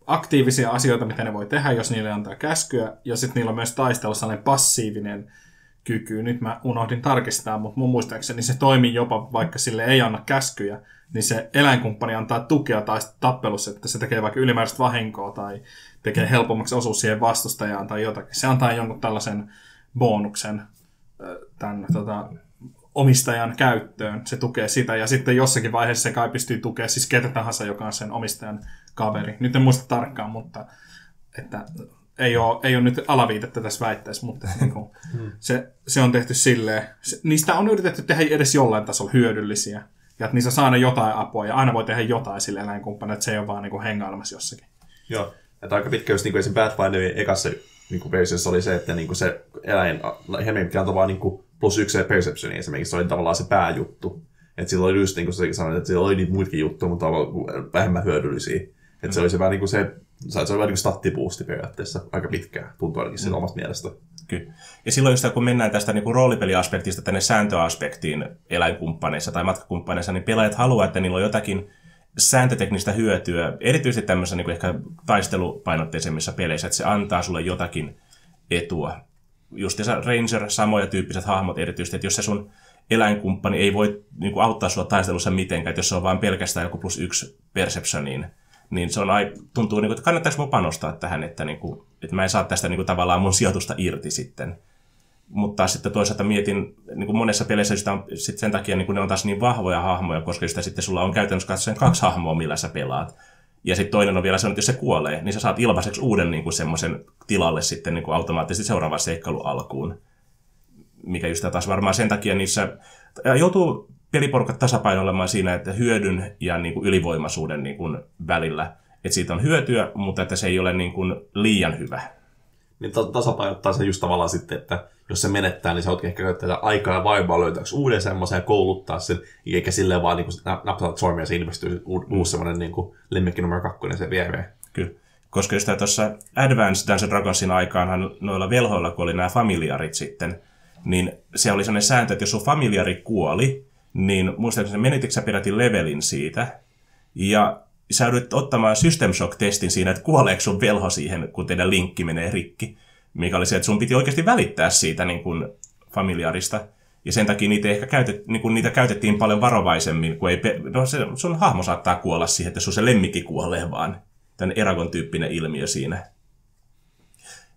[SPEAKER 3] aktiivisia asioita, mitä ne voi tehdä, jos niille antaa käskyä, ja sitten niillä on myös taistella sellainen passiivinen kyky. Nyt mä unohdin tarkistaa, mutta mun muistaakseni se toimii jopa, vaikka sille ei anna käskyjä, niin se eläinkumppani antaa tukea tai tappelussa, että se tekee vaikka ylimääräistä vahinkoa tai tekee helpommaksi osuus siihen vastustajaan tai jotakin. Se antaa jonkun tällaisen bonuksen tämän tota, omistajan käyttöön. Se tukee sitä ja sitten jossakin vaiheessa se kai pystyy tukemaan siis ketä tahansa, joka on sen omistajan kaveri. Nyt en muista tarkkaan, mutta että ei ole, ei ole nyt alaviitettä tässä väitteessä, mutta niin kuin, se, se, on tehty silleen. Se, niistä on yritetty tehdä edes jollain tasolla hyödyllisiä. Ja että niissä saa aina jotain apua ja aina voi tehdä jotain sille eläinkumppanille, että se ei ole vaan niin kuin hengailemassa jossakin.
[SPEAKER 2] Joo. Että aika pitkä just niin kuin esim. Pathfinderin ekassa niin kuin versiossa oli se, että niin kuin se eläin, helmi antoi vaan niin kuin plus yksi perceptioni esimerkiksi, se oli tavallaan se pääjuttu. Että sillä oli just niin kuin se sanoit, että sillä oli niitä muitakin juttuja, mutta vähemmän hyödyllisiä. Että mm. se oli se vähän niin kuin se, se oli vähän niin stattipuusti periaatteessa aika pitkään, tuntuu ainakin mm. omasta mielestä.
[SPEAKER 1] Kyllä. Ja silloin just kun mennään tästä niin kuin roolipeliaspektista tänne sääntöaspektiin eläinkumppaneissa tai matkakumppaneissa, niin pelaajat haluaa, että niillä on jotakin sääntöteknistä hyötyä, erityisesti tämmöisissä niin kuin ehkä taistelupainotteisemmissa peleissä, että se antaa sulle jotakin etua. Just Ranger, samoja tyyppiset hahmot erityisesti, että jos se sun eläinkumppani ei voi niin kuin, auttaa sua taistelussa mitenkään, että jos se on vain pelkästään joku plus yksi perceptioniin, niin se on tuntuu, niin kuin, että kannattaisi mun panostaa tähän, että, niin kuin, että mä en saa tästä niin kuin, tavallaan mun sijoitusta irti sitten. Mutta sitten toisaalta mietin, niin kuin monessa peleissä sitä on, sit sen takia niin kuin ne on taas niin vahvoja hahmoja, koska sitä sitten sulla on käytännössä katsoen kaksi hahmoa, millä sä pelaat. Ja sitten toinen on vielä se, että jos se kuolee, niin sä saat ilmaiseksi uuden niin kuin semmoisen tilalle sitten niin kuin automaattisesti seuraavan seikkailu alkuun. Mikä just taas varmaan sen takia niissä joutuu peliporukat tasapainoilemaan siinä, että hyödyn ja niin kuin ylivoimaisuuden niin kuin välillä. Että siitä on hyötyä, mutta että se ei ole niin kuin liian hyvä.
[SPEAKER 2] Niin tasapainottaa se just tavallaan sitten, että jos se menettää, niin sä oot ehkä käyttää aikaa ja vaivaa löytääksä uuden semmoisen ja kouluttaa sen, eikä silleen vaan niin napsatat sormia ja se ilmestyy uusi semmoinen niin lemmikki numero kakkonen se viereen.
[SPEAKER 1] Kyllä. Koska just tuossa Advanced Dungeons Dragonsin aikaanhan noilla velhoilla, kun oli nämä familiarit sitten, niin se oli sellainen sääntö, että jos sun familiari kuoli, niin muistaakseni menititkö sä peräti levelin siitä, ja sä joudut ottamaan System Shock-testin siinä, että kuoleeko sun velho siihen, kun teidän linkki menee rikki, mikä oli se, että sun piti oikeasti välittää siitä niin kuin familiarista. Ja sen takia niitä, ehkä käytet, niin kuin niitä käytettiin paljon varovaisemmin, kun ei, no se, sun hahmo saattaa kuolla siihen, että sun se lemmikki kuolee vaan. Tämän Eragon tyyppinen ilmiö siinä.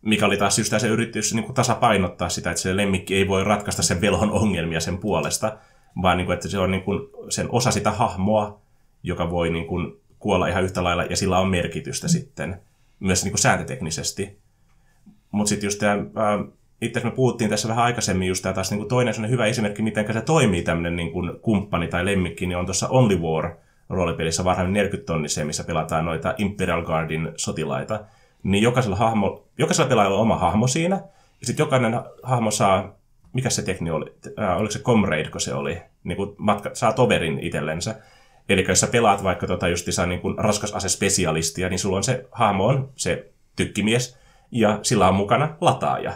[SPEAKER 1] Mikä oli taas just se yritys niin tasapainottaa sitä, että se lemmikki ei voi ratkaista sen velhon ongelmia sen puolesta, vaan niin kuin, että se on niin kuin sen osa sitä hahmoa, joka voi niin kuin kuolla ihan yhtä lailla, ja sillä on merkitystä sitten, myös niin kuin sääntöteknisesti. Mutta sitten just tämä, itse me puhuttiin tässä vähän aikaisemmin, just tämä taas niin kuin toinen hyvä esimerkki, miten se toimii tämmöinen niin kuin kumppani tai lemmikki, niin on tuossa Only War roolipelissä varhain 40 tonniseen, missä pelataan noita Imperial Guardin sotilaita. Niin jokaisella, hahmo, jokaisella pelaajalla on oma hahmo siinä, ja sitten jokainen hahmo saa mikä se tekni oli, äh, oliko se Comrade, kun se oli, niin kuin matka, saa toverin itsellensä. Eli jos sä pelaat vaikka tota justiinsa niin kuin raskasasespesialistia, niin sulla on se hahmo on se tykkimies, ja sillä on mukana lataaja.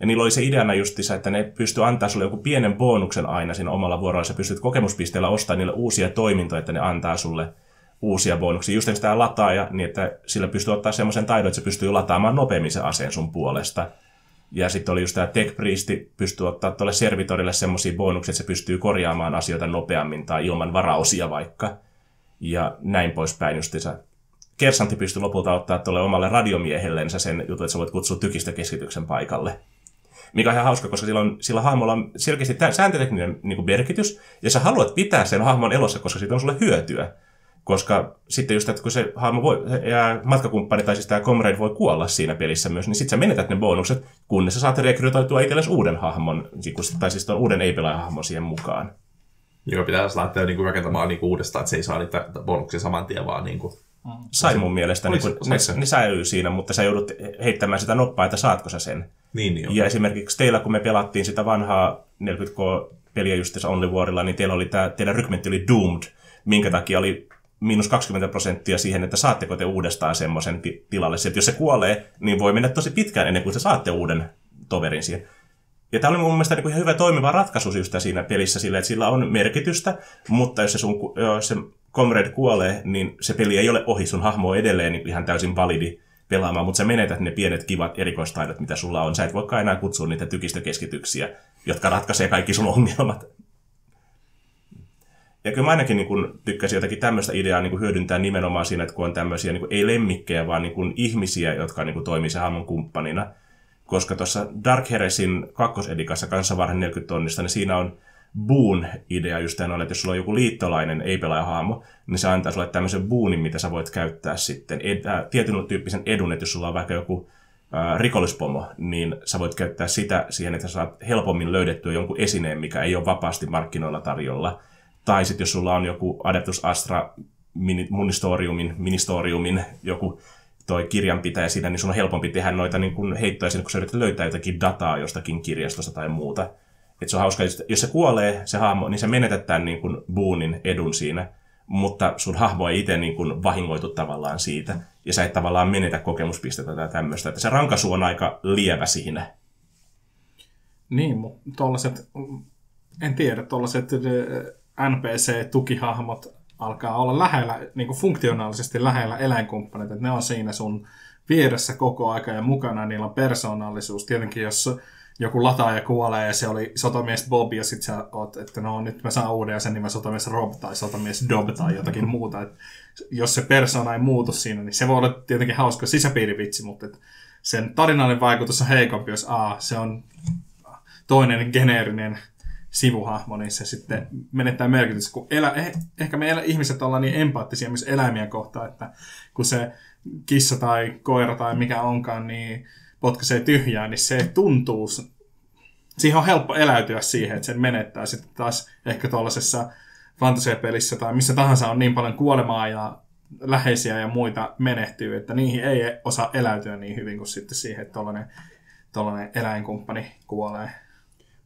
[SPEAKER 1] Ja niillä oli se ideana justiinsa, että ne pystyy antaa sulle joku pienen bonuksen aina siinä omalla vuorolla. Sä pystyt kokemuspisteellä ostamaan niille uusia toimintoja, että ne antaa sulle uusia bonuksia. Just tämä lataaja, niin että sillä pystyy ottaa semmoisen taidon, että se pystyy lataamaan nopeammin se aseen sun puolesta. Ja sitten oli just tämä Tech Priesti, pystyy ottaa tuolle servitorille semmoisia bonuksia, että se pystyy korjaamaan asioita nopeammin tai ilman varaosia vaikka. Ja näin poispäin justiinsa. Kersantti pystyy lopulta ottaa tuolle omalle radiomiehellensä sen jutun, että sä voit kutsua tykistökeskityksen paikalle. Mikä on ihan hauska, koska sillä, on, sillä hahmolla on selkeästi sääntötekninen niin merkitys, ja sä haluat pitää sen hahmon elossa, koska siitä on sulle hyötyä. Koska sitten just, että kun se hahmo voi, ja matkakumppani tai siis tämä comrade voi kuolla siinä pelissä myös, niin sitten sä menetät ne bonukset, kunnes sä saat rekrytoitua itsellesi uuden hahmon, tai siis tuon uuden ei hahmon siihen mukaan.
[SPEAKER 2] Joka pitää lähteä niinku rakentamaan niinku uudestaan, että se ei saa niitä bonuksia saman tien, vaan niinku...
[SPEAKER 1] Sai mun mielestä, niin ne, ne säilyy siinä, mutta sä joudut heittämään sitä noppaa, että saatko sä sen.
[SPEAKER 2] Niin, niin
[SPEAKER 1] ja esimerkiksi teillä, kun me pelattiin sitä vanhaa 40K-peliä just Only Warilla, niin teillä oli tämä, teidän rykmentti oli Doomed, minkä takia oli miinus 20 prosenttia siihen, että saatteko te uudestaan semmoisen ti- tilalle. Että jos se kuolee, niin voi mennä tosi pitkään ennen kuin se saatte uuden toverin siihen. Ja tämä oli mun mielestä niin ihan hyvä toimiva ratkaisu siinä pelissä sillä, että sillä on merkitystä, mutta jos se, sun, se Comrade kuolee, niin se peli ei ole ohi, sun hahmo on edelleen niin ihan täysin validi pelaamaan, mutta sä menetät ne pienet kivat erikoistaidot, mitä sulla on. Sä et voikaan enää kutsua niitä tykistökeskityksiä, jotka ratkaisee kaikki sun ongelmat. Ja kyllä mä ainakin niin kun, tykkäsin jotakin tämmöistä ideaa niin kun hyödyntää nimenomaan siinä, että kun on tämmöisiä niin kun, ei lemmikkejä, vaan niin kun, ihmisiä, jotka niin kun, toimii se hahmon kumppanina. Koska tuossa Dark Heresin kakkosedikassa kanssa varhan 40 tonnista, niin siinä on Boon-idea just tämän, että jos sulla on joku liittolainen ei-pelaaja-hahmo, niin se antaa sulle tämmöisen Boonin, mitä sä voit käyttää sitten. Ed, äh, tietyn tyyppisen edun, että jos sulla on vaikka joku äh, rikollispomo, niin sä voit käyttää sitä siihen, että sä saat helpommin löydettyä jonkun esineen, mikä ei ole vapaasti markkinoilla tarjolla. Tai sitten jos sulla on joku Adeptus Astra Ministoriumin, Ministoriumin joku toi kirjanpitäjä siinä, niin sun on helpompi tehdä noita niin kun heittoja siinä, kun sä yrität löytää jotakin dataa jostakin kirjastosta tai muuta. Et se on hauska, jos se kuolee, se hahmo, niin se menetät tämän niin kuin Boonin edun siinä, mutta sun hahmo ei itse niin kuin vahingoitu tavallaan siitä, ja sä et tavallaan menetä kokemuspistettä tai tämmöistä, että se rankasu on aika lievä siinä.
[SPEAKER 3] Niin, mutta tollaset, en tiedä, tollaset NPC-tukihahmot alkaa olla lähellä, niin kuin funktionaalisesti lähellä eläinkumppanit, että ne on siinä sun vieressä koko aika ja mukana niillä on persoonallisuus. Tietenkin jos joku lataaja kuolee ja se oli sotamies Bob ja sit sä oot, että no nyt mä saan uuden ja sen nimen sotamies Rob tai sotamies Dob tai jotakin muuta. Et jos se persona ei muutu siinä, niin se voi olla tietenkin hauska sisäpiirivitsi, mutta et sen tarinallinen vaikutus on heikompi, jos A, se on toinen geneerinen sivuhahmo, niin se sitten menettää merkitystä. Kun elä, eh, ehkä me elä, ihmiset ollaan niin empaattisia myös eläimiä kohtaan, että kun se kissa tai koira tai mikä onkaan, niin potkaisee tyhjään, niin se tuntuu, siihen on helppo eläytyä siihen, että sen menettää. Sitten taas ehkä tuollaisessa fantasiapelissä tai missä tahansa on niin paljon kuolemaa ja läheisiä ja muita menehtyy, että niihin ei osaa eläytyä niin hyvin kuin sitten siihen, että tuollainen eläinkumppani kuolee.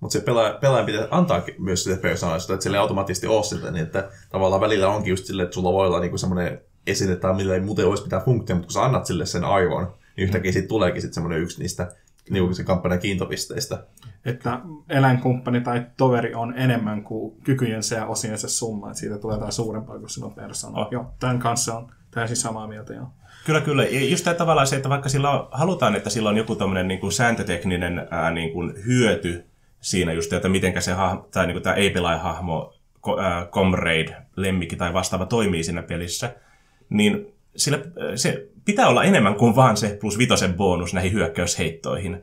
[SPEAKER 2] Mutta se pelaaja, pelaaja pitää antaa myös sitä persoonallisuutta, että sille ei automaattisesti ole sitä, niin että tavallaan välillä onkin just silleen, että sulla voi olla niinku semmoinen esine tai millä ei muuten olisi mitään funktio, mutta kun sä annat sille sen aivon, niin yhtäkkiä siitä tuleekin sitten semmoinen yksi niistä niin se kampanjan kiintopisteistä.
[SPEAKER 3] Että eläinkumppani tai toveri on enemmän kuin kykyjensä ja osiensa summa, että siitä tulee jotain suurempaa kuin sinun persona. Oh. Joo, tämän kanssa on täysin samaa mieltä, joo.
[SPEAKER 1] Kyllä, kyllä. Ja just tämä tavallaan se, että vaikka sillä on, halutaan, että sillä on joku tämmöinen niin kuin sääntötekninen ää, niin kuin hyöty siinä just, että miten se hahmo, tai niin kuin tämä ei-pelaajahahmo, comrade, lemmikki tai vastaava toimii siinä pelissä, niin sillä, se pitää olla enemmän kuin vaan se plus vitosen bonus näihin hyökkäysheittoihin.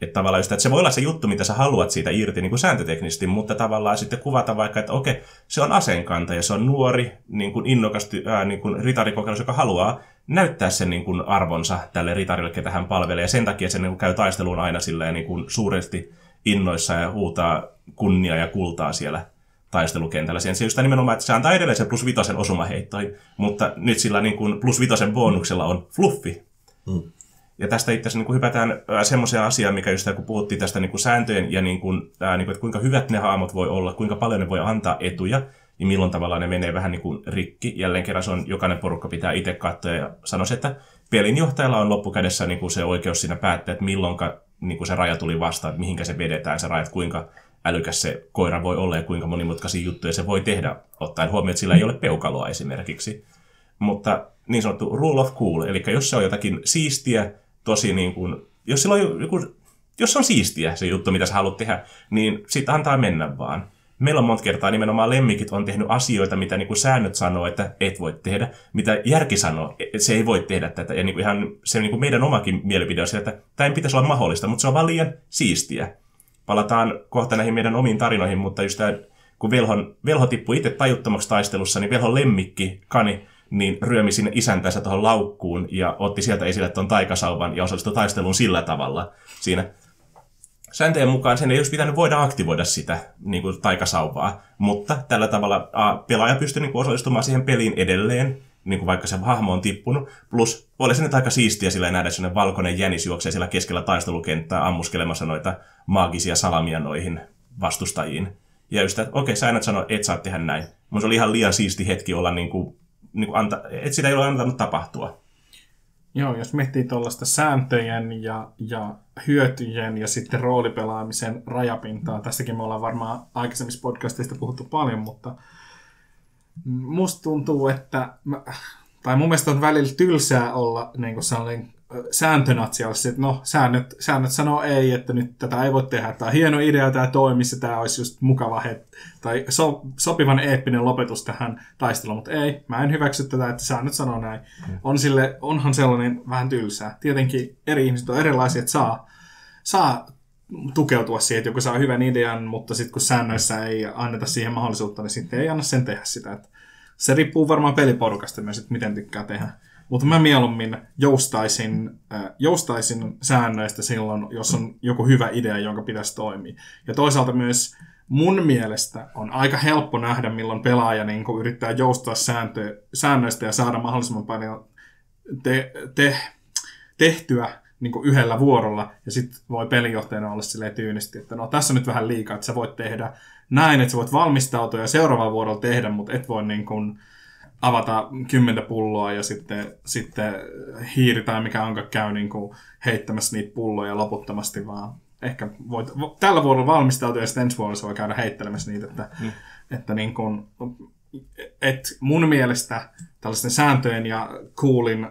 [SPEAKER 1] Että tavallaan just, että se voi olla se juttu, mitä sä haluat siitä irti niin kuin sääntöteknisesti, mutta tavallaan sitten kuvata vaikka, että okei, se on aseenkantaja, se on nuori, niin kuin innokas ää, niin kuin ritarikokemus, joka haluaa näyttää sen niin kuin arvonsa tälle ritarille, ketä hän palvelee, ja sen takia se niin kuin käy taisteluun aina silleen niin kuin suuresti innoissa ja huutaa kunnia ja kultaa siellä taistelukentällä. Sen just nimenomaan, että se antaa edelleen sen plus vitosen osumaheittoihin, mutta nyt sillä niin kuin plus vitosen bonuksella on fluffi. Mm. Ja tästä itse asiassa niin kuin hypätään semmoiseen asiaan, mikä just kun puhuttiin tästä niin kuin sääntöjen ja niin kuin, ää, niin kuin, että kuinka hyvät ne haamot voi olla, kuinka paljon ne voi antaa etuja, ja milloin tavallaan ne menee vähän niin kuin rikki. Jälleen kerran se on, jokainen porukka pitää itse katsoa ja sanoisi, että pelinjohtajalla on loppukädessä niin kuin se oikeus siinä päättää, että milloin niin kuin se raja tuli vastaan, että mihinkä se vedetään se raja, että kuinka älykäs se koira voi olla ja kuinka monimutkaisia juttuja se voi tehdä, ottaen huomioon, että sillä ei ole peukaloa esimerkiksi. Mutta niin sanottu rule of cool, eli jos se on jotakin siistiä, tosi niin kuin, jos sillä on joku, jos on siistiä se juttu, mitä sä haluat tehdä, niin sitten antaa mennä vaan. Meillä on monta kertaa nimenomaan lemmikit on tehnyt asioita, mitä niin kuin säännöt sanoo, että et voi tehdä, mitä järki sanoo, että se ei voi tehdä tätä. Ja niin kuin ihan se niin kuin meidän omakin mielipide on se, että tämä ei pitäisi olla mahdollista, mutta se on vaan liian siistiä palataan kohta näihin meidän omiin tarinoihin, mutta just tämä, kun velhon, velho tippui itse tajuttomaksi taistelussa, niin velhon lemmikki, kani, niin ryömi sinne isäntänsä tuohon laukkuun ja otti sieltä esille tuon taikasauvan ja osallistui taisteluun sillä tavalla siinä. Sääntöjen mukaan sen ei olisi pitänyt voida aktivoida sitä niin kuin taikasauvaa, mutta tällä tavalla a, pelaaja pystyi niin kuin osallistumaan siihen peliin edelleen, niin kuin vaikka se hahmo on tippunut. Plus oli se aika siistiä sillä nähdä sellainen valkoinen jänis juoksee siellä keskellä taistelukenttää ammuskelemassa noita maagisia salamia noihin vastustajiin. Ja just, että okei, okay, säännöt sanoo, et saa tehdä näin. Mun se oli ihan liian siisti hetki olla niin kuin, niin kuin anta, että sitä ei ole antanut tapahtua.
[SPEAKER 3] Joo, jos miettii tuollaista sääntöjen ja, ja hyötyjen ja sitten roolipelaamisen rajapintaa, tästäkin me ollaan varmaan aikaisemmissa podcasteista puhuttu paljon, mutta musta tuntuu, että, mä, tai mun mielestä on välillä tylsää olla niin kuin sellainen sääntönatsi, että no, säännöt, säännöt sanoo ei, että nyt tätä ei voi tehdä, tämä on hieno idea, tämä toimisi, tämä olisi just mukava het, tai so, sopivan eeppinen lopetus tähän taisteluun, mutta ei, mä en hyväksy tätä, että säännöt sanoo näin. On sille, onhan sellainen vähän tylsää. Tietenkin eri ihmiset on erilaisia, että saa, saa tukeutua siihen, että joku saa hyvän idean, mutta sitten kun säännöissä ei anneta siihen mahdollisuutta, niin sitten ei anna sen tehdä sitä. Että se riippuu varmaan peliporukasta myös, että miten tykkää tehdä. Mutta mä mieluummin joustaisin, äh, joustaisin säännöistä silloin, jos on joku hyvä idea, jonka pitäisi toimia. Ja toisaalta myös mun mielestä on aika helppo nähdä, milloin pelaaja niin yrittää joustaa sääntö, säännöistä ja saada mahdollisimman paljon te, te, tehtyä niin yhdellä vuorolla, ja sitten voi pelinjohtajana olla silleen tyynisti, että no tässä on nyt vähän liikaa, että sä voit tehdä näin, että sä voit valmistautua ja seuraavalla vuorolla tehdä, mutta et voi niin kuin avata kymmentä pulloa ja sitten, sitten hiiri tai mikä onka käy niin kuin heittämässä niitä pulloja loputtomasti, vaan ehkä voit vo- tällä vuorolla valmistautua ja sitten ensi voi käydä heittelemässä niitä, että, mm. että niin kuin, et mun mielestä tällaisten sääntöjen ja coolin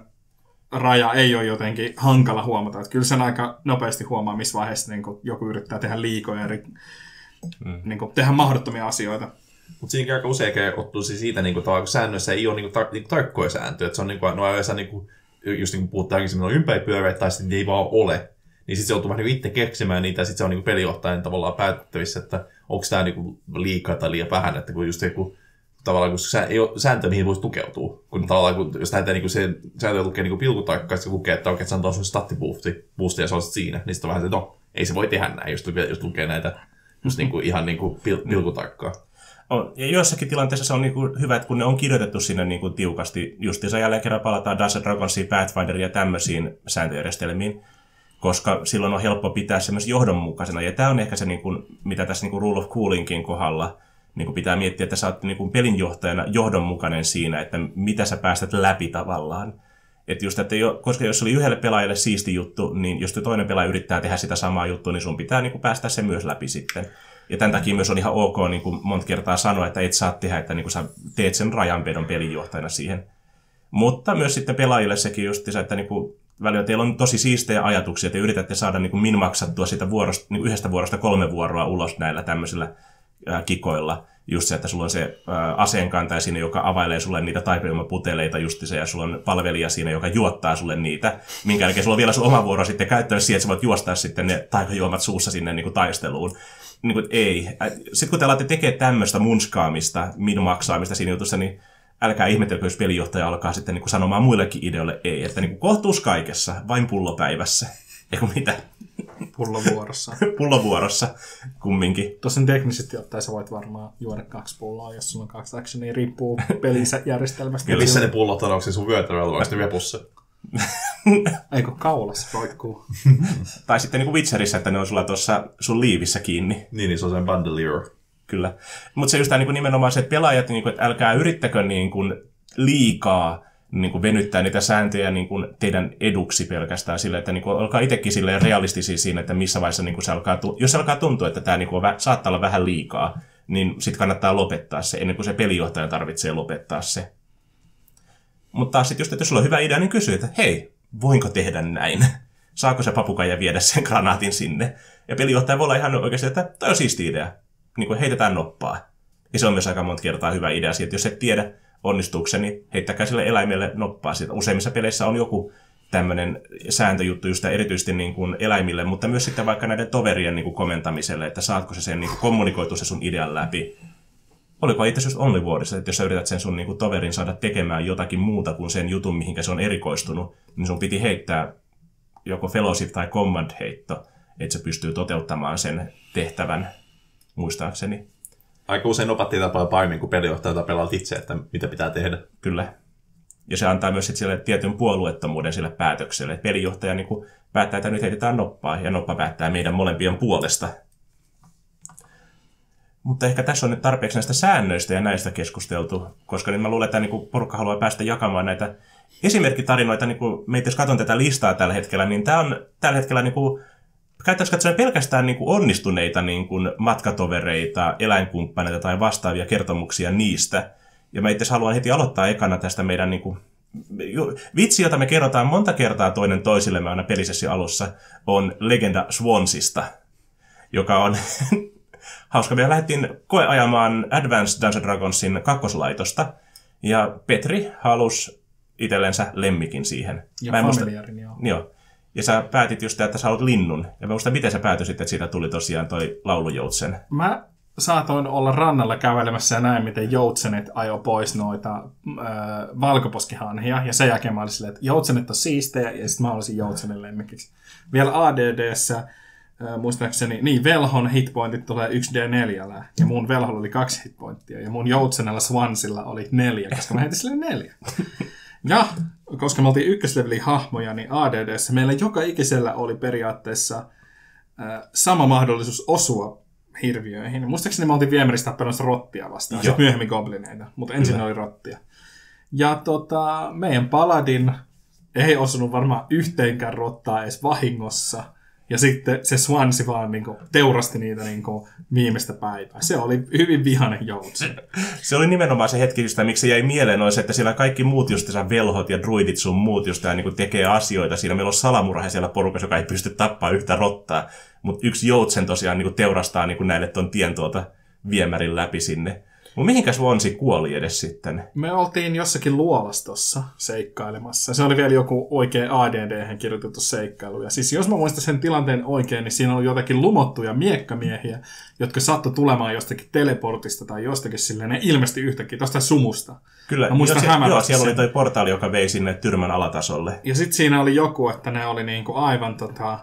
[SPEAKER 3] raja ei ole jotenkin hankala huomata. Että kyllä sen aika nopeasti huomaa, missä vaiheessa niin kuin joku yrittää tehdä liikoja ja ri- mm. niin kuin, tehdä mahdottomia asioita.
[SPEAKER 2] Mutta siinä aika usein ottuu siis siitä, niin kuin, kun säännöissä ei ole niin kuin, tar- niin kuin, tarkkoja sääntöjä. Että se on niin kuin, no, yleensä, niin kuin, just niin kuin puhutaan aikaisemmin, on ympäripyöreitä tai sitten ei vaan ole. Niin sitten se joutuu vähän niin itse keksimään niitä, ja sitten se on niin kuin pelijohtajan tavallaan päätettävissä, että onko tämä niin liikaa tai liian vähän. Että kun just joku, tavallaan, kun sä, ei ole sääntö, mihin voisi tukeutua. Kun tavallaan, kun, jos näitä niin se sääntö lukee niin pilkutarkkaan, se lukee, että oikein, se antaa sun stattibuusti, boosti, ja se on siinä, niin sitten on vähän se, että no, ei se voi tehdä näin, jos, jos lukee näitä just niin kuin, ihan niin kuin pil, pilkutarkkaan.
[SPEAKER 1] On. Ja joissakin tilanteissa se on niinku hyvä, että kun ne on kirjoitettu sinne niinku tiukasti, justiinsa jälleen kerran palataan Dungeons Dragonsiin, Pathfinderin ja tämmöisiin sääntöjärjestelmiin, koska silloin on helppo pitää se myös johdonmukaisena. Ja tämä on ehkä se, niinku, mitä tässä niinku Rule of Coolingin kohdalla niinku pitää miettiä, että sä oot niinku pelinjohtajana johdonmukainen siinä, että mitä sä päästät läpi tavallaan. Että just, että jo, koska jos oli yhdelle pelaajalle siisti juttu, niin jos toinen pelaaja yrittää tehdä sitä samaa juttua, niin sun pitää niinku päästä se myös läpi sitten. Ja tämän takia myös on ihan ok niin kuin monta kertaa sanoa, että et saa tehdä, että niin kuin sä teet sen rajanvedon pelinjohtajana siihen. Mutta myös sitten pelaajille sekin just, että niin kuin, välillä teillä on tosi siistejä ajatuksia, että yritätte saada niin kuin minmaksattua sitä vuorosta, niin kuin yhdestä vuorosta kolme vuoroa ulos näillä tämmöisillä kikoilla. Just se, että sulla on se aseenkantaja siinä, joka availee sulle niitä taikajuomaputeleita just se, ja sulla on palvelija siinä, joka juottaa sulle niitä, minkä jälkeen sulla on vielä sun oma vuoro sitten käyttäessä siihen, että sä voit juostaa sitten ne taikajuomat suussa sinne niin kuin taisteluun niin kuin, ei. Sitten kun te alatte tekemään tämmöistä munskaamista, minmaksaamista siinä jutussa, niin älkää ihmetelkö, jos pelijohtaja alkaa sitten niin kuin sanomaan muillekin ideoille ei. Että niin kuin kohtuus kaikessa, vain pullopäivässä. Eikö mitä?
[SPEAKER 3] Pullovuorossa.
[SPEAKER 1] Pullovuorossa kumminkin.
[SPEAKER 3] Tosin teknisesti ottaen sä voit varmaan juoda kaksi pulloa, jos sulla on kaksi actionia, riippuu pelijärjestelmästä.
[SPEAKER 2] Ja missä ne pullot on, onko se sun vyötäröllä vai sitten repussa?
[SPEAKER 3] Eikö kaulassa roikkuu?
[SPEAKER 1] tai sitten niin kuin Witcherissä, että ne on sulla tuossa sun liivissä kiinni.
[SPEAKER 2] Niin, niin se on sen bandolier.
[SPEAKER 1] Kyllä. Mutta se just tämä niin kuin nimenomaan se, että pelaajat, niin kuin, että älkää yrittäkö niin kuin liikaa niin kuin venyttää niitä sääntöjä niin kuin teidän eduksi pelkästään sille, että niin kuin, olkaa itsekin silleen realistisia siinä, että missä vaiheessa niin kuin se alkaa, jos se alkaa tuntua, että tämä niin kuin, saattaa olla vähän liikaa, niin sitten kannattaa lopettaa se, ennen kuin se pelijohtaja tarvitsee lopettaa se. Mutta taas sitten just, että jos sulla on hyvä idea, niin kysy, että hei, voinko tehdä näin? Saako se papukaija viedä sen granaatin sinne? Ja pelijohtaja voi olla ihan oikeasti, että toi on siisti idea. Niin kuin heitetään noppaa. Ja se on myös aika monta kertaa hyvä idea siitä, että jos et tiedä onnistuuko niin heittäkää sille eläimelle noppaa. Siitä useimmissa peleissä on joku tämmöinen sääntöjuttu just erityisesti niin kuin eläimille, mutta myös sitten vaikka näiden toverien niin kuin komentamiselle, että saatko se sen niin kuin kommunikoitu se sun idean läpi oliko itse asiassa Only Warissa, että jos sä yrität sen sun niinku toverin saada tekemään jotakin muuta kuin sen jutun, mihinkä se on erikoistunut, niin sun piti heittää joko fellowship tai command heitto, että se pystyy toteuttamaan sen tehtävän, muistaakseni.
[SPEAKER 2] Aika usein opattiin tapaa paremmin kuin pelijohtajalta pelaat itse, että mitä pitää tehdä.
[SPEAKER 1] Kyllä. Ja se antaa myös sille tietyn puolueettomuuden sille päätökselle. Että pelijohtaja niin kuin päättää, että nyt heitetään noppaa, ja noppa päättää meidän molempien puolesta. Mutta ehkä tässä on nyt tarpeeksi näistä säännöistä ja näistä keskusteltu, koska nyt mä luulen, että niin porukka haluaa päästä jakamaan näitä esimerkkitarinoita. Niin kuin me jos katson tätä listaa tällä hetkellä, niin tämä on tällä hetkellä niin kuin, käytännössä katsoen pelkästään niin kuin onnistuneita niin kuin matkatovereita, eläinkumppaneita tai vastaavia kertomuksia niistä. Ja mä itse haluan heti aloittaa ekana tästä meidän niin kuin, vitsi, jota me kerrotaan monta kertaa toinen toisillemme aina pelisessi alussa, on Legenda Swansista, joka on hauska. Me lähdettiin koeajamaan Advanced Dungeons Dragonsin kakkoslaitosta, ja Petri halusi itsellensä lemmikin siihen.
[SPEAKER 3] Ja
[SPEAKER 1] Mä en muista-
[SPEAKER 3] joo.
[SPEAKER 1] Joo. Ja sä päätit just, että sä haluat linnun. Ja mä muistan, miten sä päätyisit, että siitä tuli tosiaan toi laulujoutsen.
[SPEAKER 3] Mä saatoin olla rannalla kävelemässä ja näin, miten joutsenet ajo pois noita äh, valkoposkihanhia. Ja sen jälkeen mä olin silleen, että joutsenet on siistejä, ja sitten mä olisin joutsenen lemmikiksi. Vielä ADDssä, äh, muistaakseni, niin velhon hitpointit tulee 1D4, ja mun velholla oli kaksi hitpointtia, ja mun joutsenella Swansilla oli neljä, koska mä heitin sille neljä. Ja koska me oltiin ykköslevelin hahmoja, niin ADDssä meillä joka ikisellä oli periaatteessa äh, sama mahdollisuus osua hirviöihin. Muistaakseni me oltiin viemäristä tappanut rottia vastaan, sitten myöhemmin goblineita, mutta ensin oli rottia. Ja tota, meidän paladin ei osunut varmaan yhteenkään rottaa edes vahingossa. Ja sitten se Swansi vaan niinku teurasti niitä niinku viimeistä päivää. Se oli hyvin vihainen joutsen.
[SPEAKER 1] Se oli nimenomaan se hetki, just, miksi se jäi mieleen, on se, että siellä kaikki muut just velhot ja druidit sun muut just niin tekee asioita. Siinä meillä on salamurhe siellä porukassa, joka ei pysty tappaa yhtä rottaa. Mutta yksi joutsen tosiaan niin teurastaa niin näille ton tien tuolta viemärin läpi sinne. Mutta mihinkä Swansi kuoli edes sitten?
[SPEAKER 3] Me oltiin jossakin luolastossa seikkailemassa. Se oli vielä joku oikea ADD kirjoitettu seikkailu. Ja siis jos mä muistan sen tilanteen oikein, niin siinä oli jotakin lumottuja miekkamiehiä, jotka sattui tulemaan jostakin teleportista tai jostakin silleen. Ne ilmestyi yhtäkkiä tuosta sumusta.
[SPEAKER 1] Kyllä,
[SPEAKER 3] Mä muistan
[SPEAKER 1] joo, siellä, joo, siellä oli toi portaali, joka vei sinne tyrmän alatasolle.
[SPEAKER 3] Ja sitten siinä oli joku, että ne oli niinku aivan tota,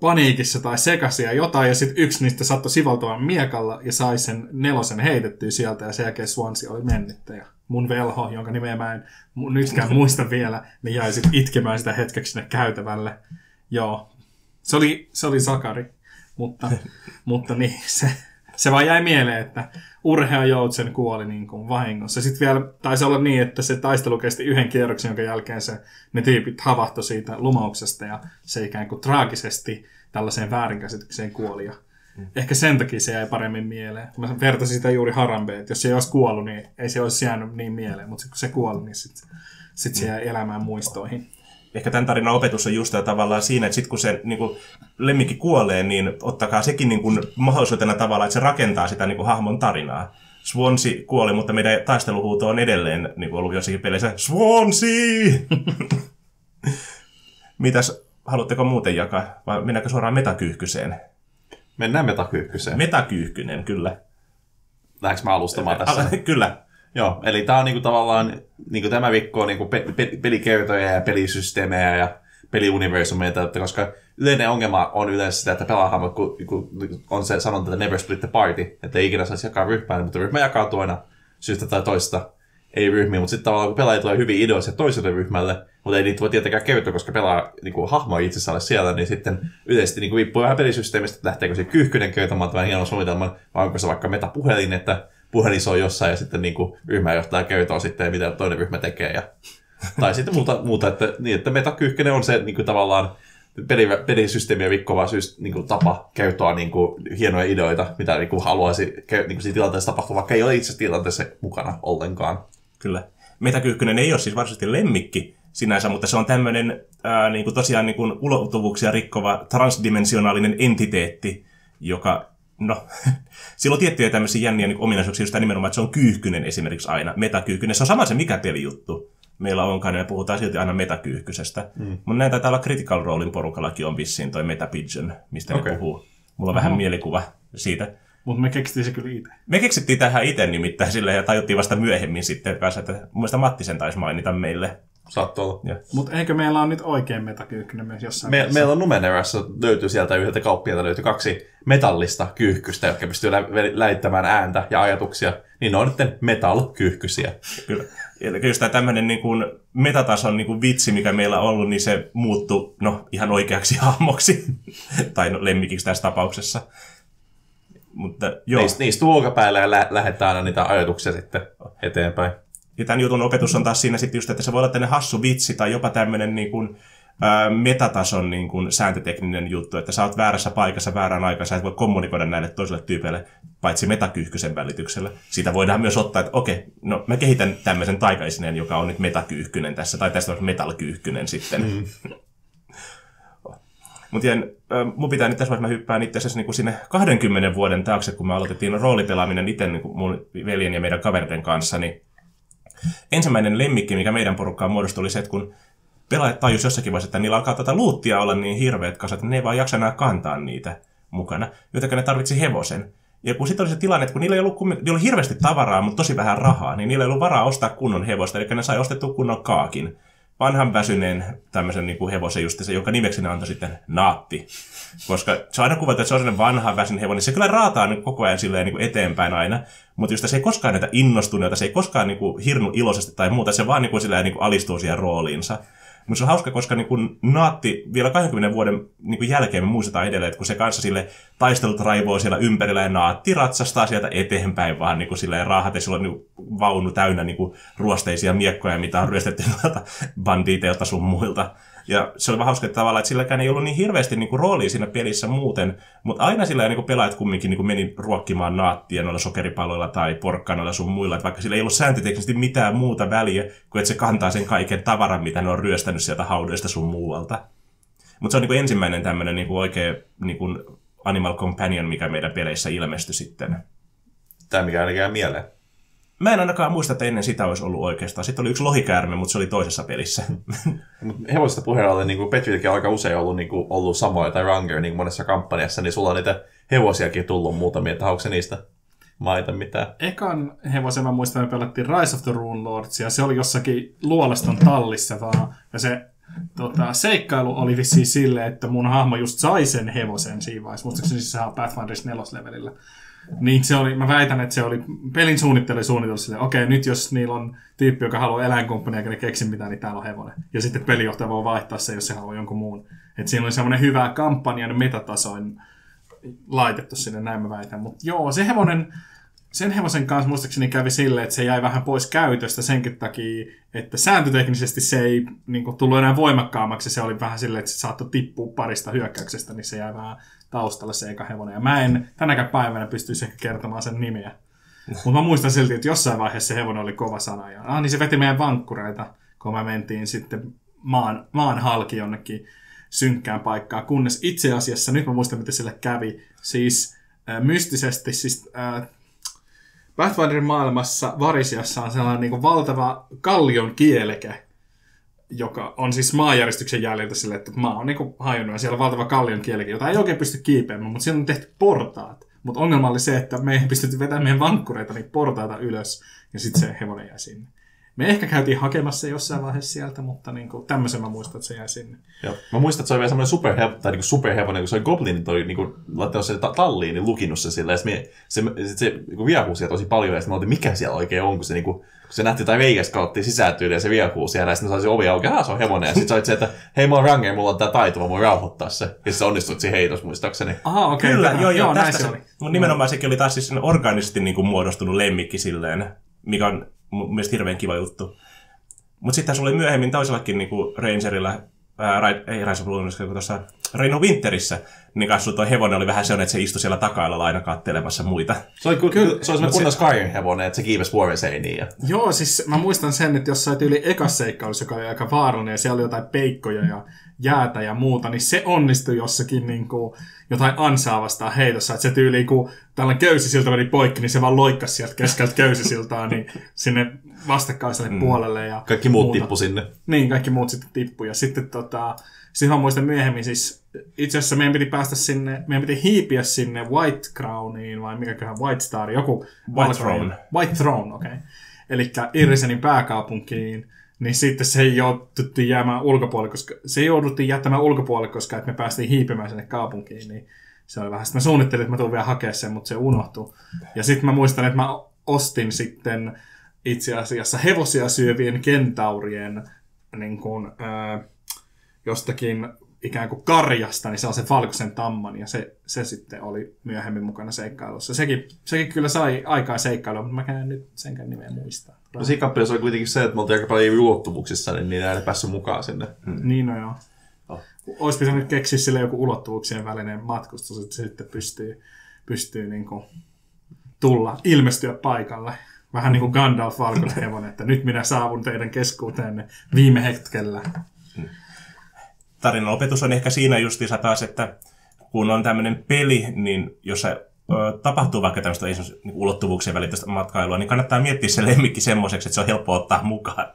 [SPEAKER 3] paniikissa tai sekasia jotain, ja sitten yksi niistä sattui sivaltamaan miekalla ja sai sen nelosen heitettyä sieltä, ja sen jälkeen Swansi oli mennyttä. Ja mun velho, jonka nimeä mä en nytkään muista vielä, niin jäi sitten itkemään sitä hetkeksi sinne käytävälle. Joo, se oli, se oli Sakari, mutta, mutta niin, se, se vaan jäi mieleen, että urhea joutsen kuoli niin kuin vahingossa. Sitten vielä taisi olla niin, että se taistelu kesti yhden kierroksen, jonka jälkeen se, ne tyypit havahtui siitä lumauksesta ja se ikään kuin traagisesti tällaiseen väärinkäsitykseen kuoli. Ja Ehkä sen takia se jäi paremmin mieleen. Mä vertasin sitä juuri Harambeen, että jos se ei olisi kuollut, niin ei se olisi jäänyt niin mieleen, mutta kun se kuoli, niin sitten sit se jäi elämään muistoihin.
[SPEAKER 1] Ehkä tämän tarinan opetus on just tavallaan siinä, että sitten kun se niin kuin, lemmikki kuolee, niin ottakaa sekin niin kuin, mahdollisuutena tavallaan, että se rakentaa sitä niin kuin, hahmon tarinaa. Swansi kuoli, mutta meidän taisteluhuuto on edelleen niin kuin ollut jossakin peleissä Swansi! Mitäs, haluatteko muuten jakaa, vai mennäänkö suoraan metakyyhkyseen?
[SPEAKER 2] Mennään metakyyhkyseen.
[SPEAKER 1] Metakyyhkynen, kyllä.
[SPEAKER 2] Lähdekö mä alustamaan tässä?
[SPEAKER 1] Al- kyllä.
[SPEAKER 2] Joo, eli tämä on niinku tavallaan, niinku tämä viikko on niinku pe- pe- pelikertoja ja pelisysteemejä ja peliuniversumeita, koska yleinen ongelma on yleensä sitä, että pelaahahmot, kun, kun on se sanonta, että never split the party, että ei ikinä saisi jakaa ryhmään, mutta ryhmä jakautuu aina syystä tai toista, ei ryhmiin, mutta sitten tavallaan kun pelaaja tulee hyvin ideoisia toiselle ryhmälle, mutta ei niitä voi tietenkään kertoa, koska pelaa niin kuin, hahmo ei itse ole siellä, niin sitten yleisesti niin kuin, riippuu vähän pelisysteemistä, että lähteekö se kyyhkynen kertomaan tämän hienon suunnitelman, vai onko se vaikka metapuhelin, että puhelin soi jossain ja sitten niin kuin, ryhmänjohtaja kertoo sitten, mitä toinen ryhmä tekee. Ja, tai sitten muuta, muuta että, niin, että metakyyhkynen on se niin kuin, tavallaan peli, pelisysteemiä rikkova syys, niin kuin, tapa kertoa niin kuin, hienoja ideoita, mitä niin kuin, haluaisi niin kuin, siinä tilanteessa tapahtua, vaikka ei ole itse tilanteessa mukana ollenkaan.
[SPEAKER 1] Kyllä. Metakyyhkynen ei ole siis varsinaisesti lemmikki sinänsä, mutta se on tämmöinen niin kuin tosiaan niin kuin ulottuvuuksia rikkova transdimensionaalinen entiteetti, joka, no, sillä on tiettyjä tämmöisiä jänniä niin ominaisuuksia, just nimenomaan, että se on kyyhkynen esimerkiksi aina, metakyyhkynen. Se on sama se mikä pelijuttu meillä onkaan, ja me puhutaan silti aina metakyyhkysestä. Mm. Mutta näin taitaa olla Critical Rolein porukallakin on vissiin toi Metapigeon, mistä
[SPEAKER 2] Okei.
[SPEAKER 1] ne puhuu. Mulla on vähän mielikuva siitä.
[SPEAKER 3] Mutta me keksittiin se kyllä itse.
[SPEAKER 1] Me keksittiin tähän itse nimittäin silleen ja tajuttiin vasta myöhemmin sitten kanssa, että mun mielestä Matti sen taisi mainita meille.
[SPEAKER 2] Saattoi olla.
[SPEAKER 3] Mutta eikö meillä ole nyt oikein metakyyhkynen myös jossain
[SPEAKER 2] Me,
[SPEAKER 3] vaiheessa?
[SPEAKER 2] meillä on Numenerassa löytyy sieltä yhdeltä kauppialta löytyy kaksi metallista kyyhkystä, jotka pystyy lä- läittämään ääntä ja ajatuksia. Niin ne on nyt metal-kyyhkysiä.
[SPEAKER 1] kyllä. Eli just tämä tämmöinen niin kuin metatason niin kuin vitsi, mikä meillä on ollut, niin se muuttui no, ihan oikeaksi hahmoksi. tai no, lemmikiksi tässä tapauksessa. Mutta joo.
[SPEAKER 2] Niistä, niistä ulkopäällä ja lä- lähettää aina niitä ajatuksia sitten eteenpäin.
[SPEAKER 1] Ja tämän jutun opetus on taas siinä sitten just, että se voi olla tämmöinen hassu vitsi tai jopa tämmöinen niin kuin, ää, metatason niin kuin, sääntötekninen juttu, että sä oot väärässä paikassa väärään aikaan, sä et voi kommunikoida näille toisille tyypeille, paitsi metakyyhkysen välityksellä. Siitä voidaan myös ottaa, että okei, no mä kehitän tämmöisen taikaisineen, joka on nyt metakyyhkynen tässä, tai tästä on metalkyyhkynen sitten. Mm. Mutta mun pitää nyt tässä vaiheessa, mä hyppään itse asiassa niin sinne 20 vuoden taakse, kun me aloitettiin roolipelaaminen itse niin mun veljen ja meidän kavereiden kanssa, niin ensimmäinen lemmikki, mikä meidän porukkaan muodostui, oli se, että kun pelaajat tajus jossakin vaiheessa, että niillä alkaa tätä luuttia olla niin hirveät kasat, että ne ei vaan jaksa enää kantaa niitä mukana, joten ne tarvitsi hevosen. Ja kun sitten oli se tilanne, että kun niillä ei ollut, niillä oli hirveästi tavaraa, mutta tosi vähän rahaa, niin niillä ei ollut varaa ostaa kunnon hevosta, eli ne sai ostettua kunnon kaakin vanhan väsyneen tämmöisen niin kuin hevosen just se, jonka nimeksi ne antoi sitten Naatti. Koska se aina kuvattu, että se on sellainen vanha väsynyt hevonen. Se kyllä raataa niin koko ajan silleen niin kuin eteenpäin aina. Mutta just se ei koskaan näitä innostuneita, se ei koskaan niin kuin hirnu iloisesti tai muuta. Se vaan niin kuin, silleen, niin kuin alistuu siihen rooliinsa. Mutta se on hauska, koska niin kun Naatti vielä 20 vuoden niin jälkeen me muistetaan edelleen, että kun se kanssa sille taistelut raivoo siellä ympärillä ja Naatti ratsastaa sieltä eteenpäin vaan niin silleen raahat ja sillä on niin vaunu täynnä niin ruosteisia miekkoja, mitä on ryöstetty bandiiteilta sun muilta. Ja se oli vähän hauska että tavallaan, että silläkään ei ollut niin hirveästi niin kuin, roolia siinä pelissä muuten, mutta aina sillä niin kuin, pelaajat kumminkin niin kuin, meni ruokkimaan naattia noilla sokeripaloilla tai porkkanoilla sun muilla, että vaikka sillä ei ollut sääntöteknisesti mitään muuta väliä, kuin että se kantaa sen kaiken tavaran, mitä ne on ryöstänyt sieltä haudoista sun muualta. Mutta se on niin kuin, ensimmäinen tämmöinen niin oikea niin kuin, Animal Companion, mikä meidän peleissä ilmestyi sitten.
[SPEAKER 2] Tämä mikä ainakin mieleen.
[SPEAKER 1] Mä en ainakaan muista, että ennen sitä olisi ollut oikeastaan. Sitten oli yksi lohikäärme, mutta se oli toisessa pelissä.
[SPEAKER 2] Hevosesta puheen ollen, niin Petrilläkin on aika usein ollut, niin kuin, ollut samoja tai Ranger niin monessa kampanjassa, niin sulla on niitä hevosiakin tullut muutamia, että onko se niistä maita mitään?
[SPEAKER 3] Ekan hevosen mä muistan, me pelattiin Rise of the Rune Lords, ja se oli jossakin luolaston tallissa vaan. Ja se tota, seikkailu oli vissiin silleen, että mun hahmo just sai sen hevosen siinä vaiheessa. Muistaakseni se saa Pathfinderissa neloslevelillä. Niin se oli, mä väitän, että se oli pelin suunnittelu suunniteltu silleen, okei, nyt jos niillä on tyyppi, joka haluaa eläinkumppania, eikä keksi mitään, niin täällä on hevonen. Ja sitten pelijohtaja voi vaihtaa se, jos se haluaa jonkun muun. Että siinä oli semmoinen hyvä kampanjan metatasoin laitettu sinne, näin mä väitän. Mutta joo, se hevonen, sen hevosen kanssa muistaakseni kävi silleen, että se jäi vähän pois käytöstä senkin takia, että sääntöteknisesti se ei niin kuin, tullut enää voimakkaammaksi. Se oli vähän silleen, että se saattoi tippua parista hyökkäyksestä, niin se jäi vähän taustalla se eka hevonen. Ja mä en tänäkään päivänä pystyisi ehkä kertomaan sen nimeä. Mutta mä muistan silti, että jossain vaiheessa se hevonen oli kova sana. Ja, ah, niin se veti meidän vankkureita, kun me mentiin sitten maan, maan halki jonnekin synkkään paikkaan. Kunnes itse asiassa, nyt mä muistan, miten sille kävi. Siis äh, mystisesti, siis äh, Pathfinderin maailmassa Varisiassa on sellainen niin kuin valtava kallion kieleke, joka on siis maanjäristyksen jäljiltä sille, että maa on niinku hajonnut ja siellä on valtava kallion kielikin, jota ei oikein pysty kiipeämään, mutta siellä on tehty portaat. Mutta ongelma oli se, että me ei pystytty vetämään meidän vankkureita niin portaita ylös ja sitten se hevonen jäi sinne. Me ehkä käytiin hakemassa jossain vaiheessa sieltä, mutta niin kuin, tämmöisen mä muistan, että se jäi sinne.
[SPEAKER 2] Joo. Mä muistan, että se oli vielä semmoinen superhevo, tai niin superhevonen, kun se oli Goblinit oli niin kuin, laittanut se talliin, niin lukinut se sillä, ja se, se, se, se niin viehuu siellä tosi paljon, ja sitten mä oltiin, mikä siellä oikein on, kun se, niin kuin, kun se nähti tai veikes kautta sisääntyy, ja se viehuu siellä, ja sitten sai se ovi auki, se on hevonen, ja sitten sä olit se, että hei mä oon Ranger, mulla on tää taito, mä voin rauhoittaa se, ja se onnistut siinä heitos muistaakseni.
[SPEAKER 3] Aha, okei.
[SPEAKER 1] Kyllä,
[SPEAKER 3] Okay,
[SPEAKER 1] joo, joo,
[SPEAKER 3] joo, näin se, oli.
[SPEAKER 1] mutta nimenomaan sekin oli taas siis organisesti niin kuin muodostunut lemmikki silleen, mikä on mun mielestä hirveän kiva juttu. Mutta sitten sulla oli myöhemmin toisellakin niin kuin Rangerilla, ää, Ra- ei Rise of Lunaris, kun tuossa Reino Winterissä, niin kanssa tuo hevonen oli vähän sellainen, että se istui siellä taka aina kattelemassa muita.
[SPEAKER 2] Se oli, kyllä, kyllä, se oli semmoinen kunnon Skyrim hevonen, että se kiivesi vuoren seiniin. Ja...
[SPEAKER 3] Joo, siis mä muistan sen, että jossain tyyli ekas seikkailussa, joka oli aika vaarallinen, ja siellä oli jotain peikkoja ja jäätä ja muuta, niin se onnistui jossakin niin kuin, jotain ansaa vastaan heitossa, että se tyyli, kun tällainen köysisilta meni poikki, niin se vaan loikkasi sieltä keskeltä köysisiltaa niin sinne vastakkaiselle mm. puolelle. Ja
[SPEAKER 2] Kaikki muut
[SPEAKER 3] muuta.
[SPEAKER 2] tippu sinne.
[SPEAKER 3] Niin, kaikki muut sitten tippui. Ja sitten tota, siis mä muistan myöhemmin, siis itse asiassa meidän piti päästä sinne, meidän piti hiipiä sinne White Crowniin, vai mikäköhän White Star, joku
[SPEAKER 1] White Throne.
[SPEAKER 3] White Throne, okei. Okay. Eli Irrisenin pääkaupunkiin, niin sitten se jouduttiin jäämään ulkopuolelle, koska se jouduttiin jättämään ulkopuolelle, koska että me päästiin hiipimään sinne kaupunkiin, niin se oli vähän, sitten mä suunnittelin, että mä tuun vielä hakemaan sen, mutta se unohtui. Ja sitten mä muistan, että mä ostin sitten itse asiassa hevosia syövien kentaurien niin kuin, äh, jostakin ikään kuin karjasta, niin se on se valkoisen tamman, ja se, se sitten oli myöhemmin mukana seikkailussa. Sekin, sekin kyllä sai aikaa seikkailua, mutta mä en nyt senkään nimeä muista.
[SPEAKER 2] No siinä kappaleessa oli kuitenkin se, että me oltiin aika paljon ulottuvuuksissa, niin niitä ei päässyt mukaan sinne.
[SPEAKER 3] Mm. Niin no joo. olisi pitänyt keksiä sille joku ulottuvuuksien välinen matkustus, että se sitten pystyy, pystyy niin kuin tulla, ilmestyä paikalle. Vähän niin kuin Gandalf valkoinen että nyt minä saavun teidän keskuuteenne viime hetkellä.
[SPEAKER 1] Tarinan opetus on ehkä siinä justiinsa taas, että kun on tämmöinen peli, niin jossa ö, tapahtuu vaikka tämmöistä niin ulottuvuuksien välistä matkailua, niin kannattaa miettiä se lemmikki semmoiseksi, että se on helppo ottaa mukaan.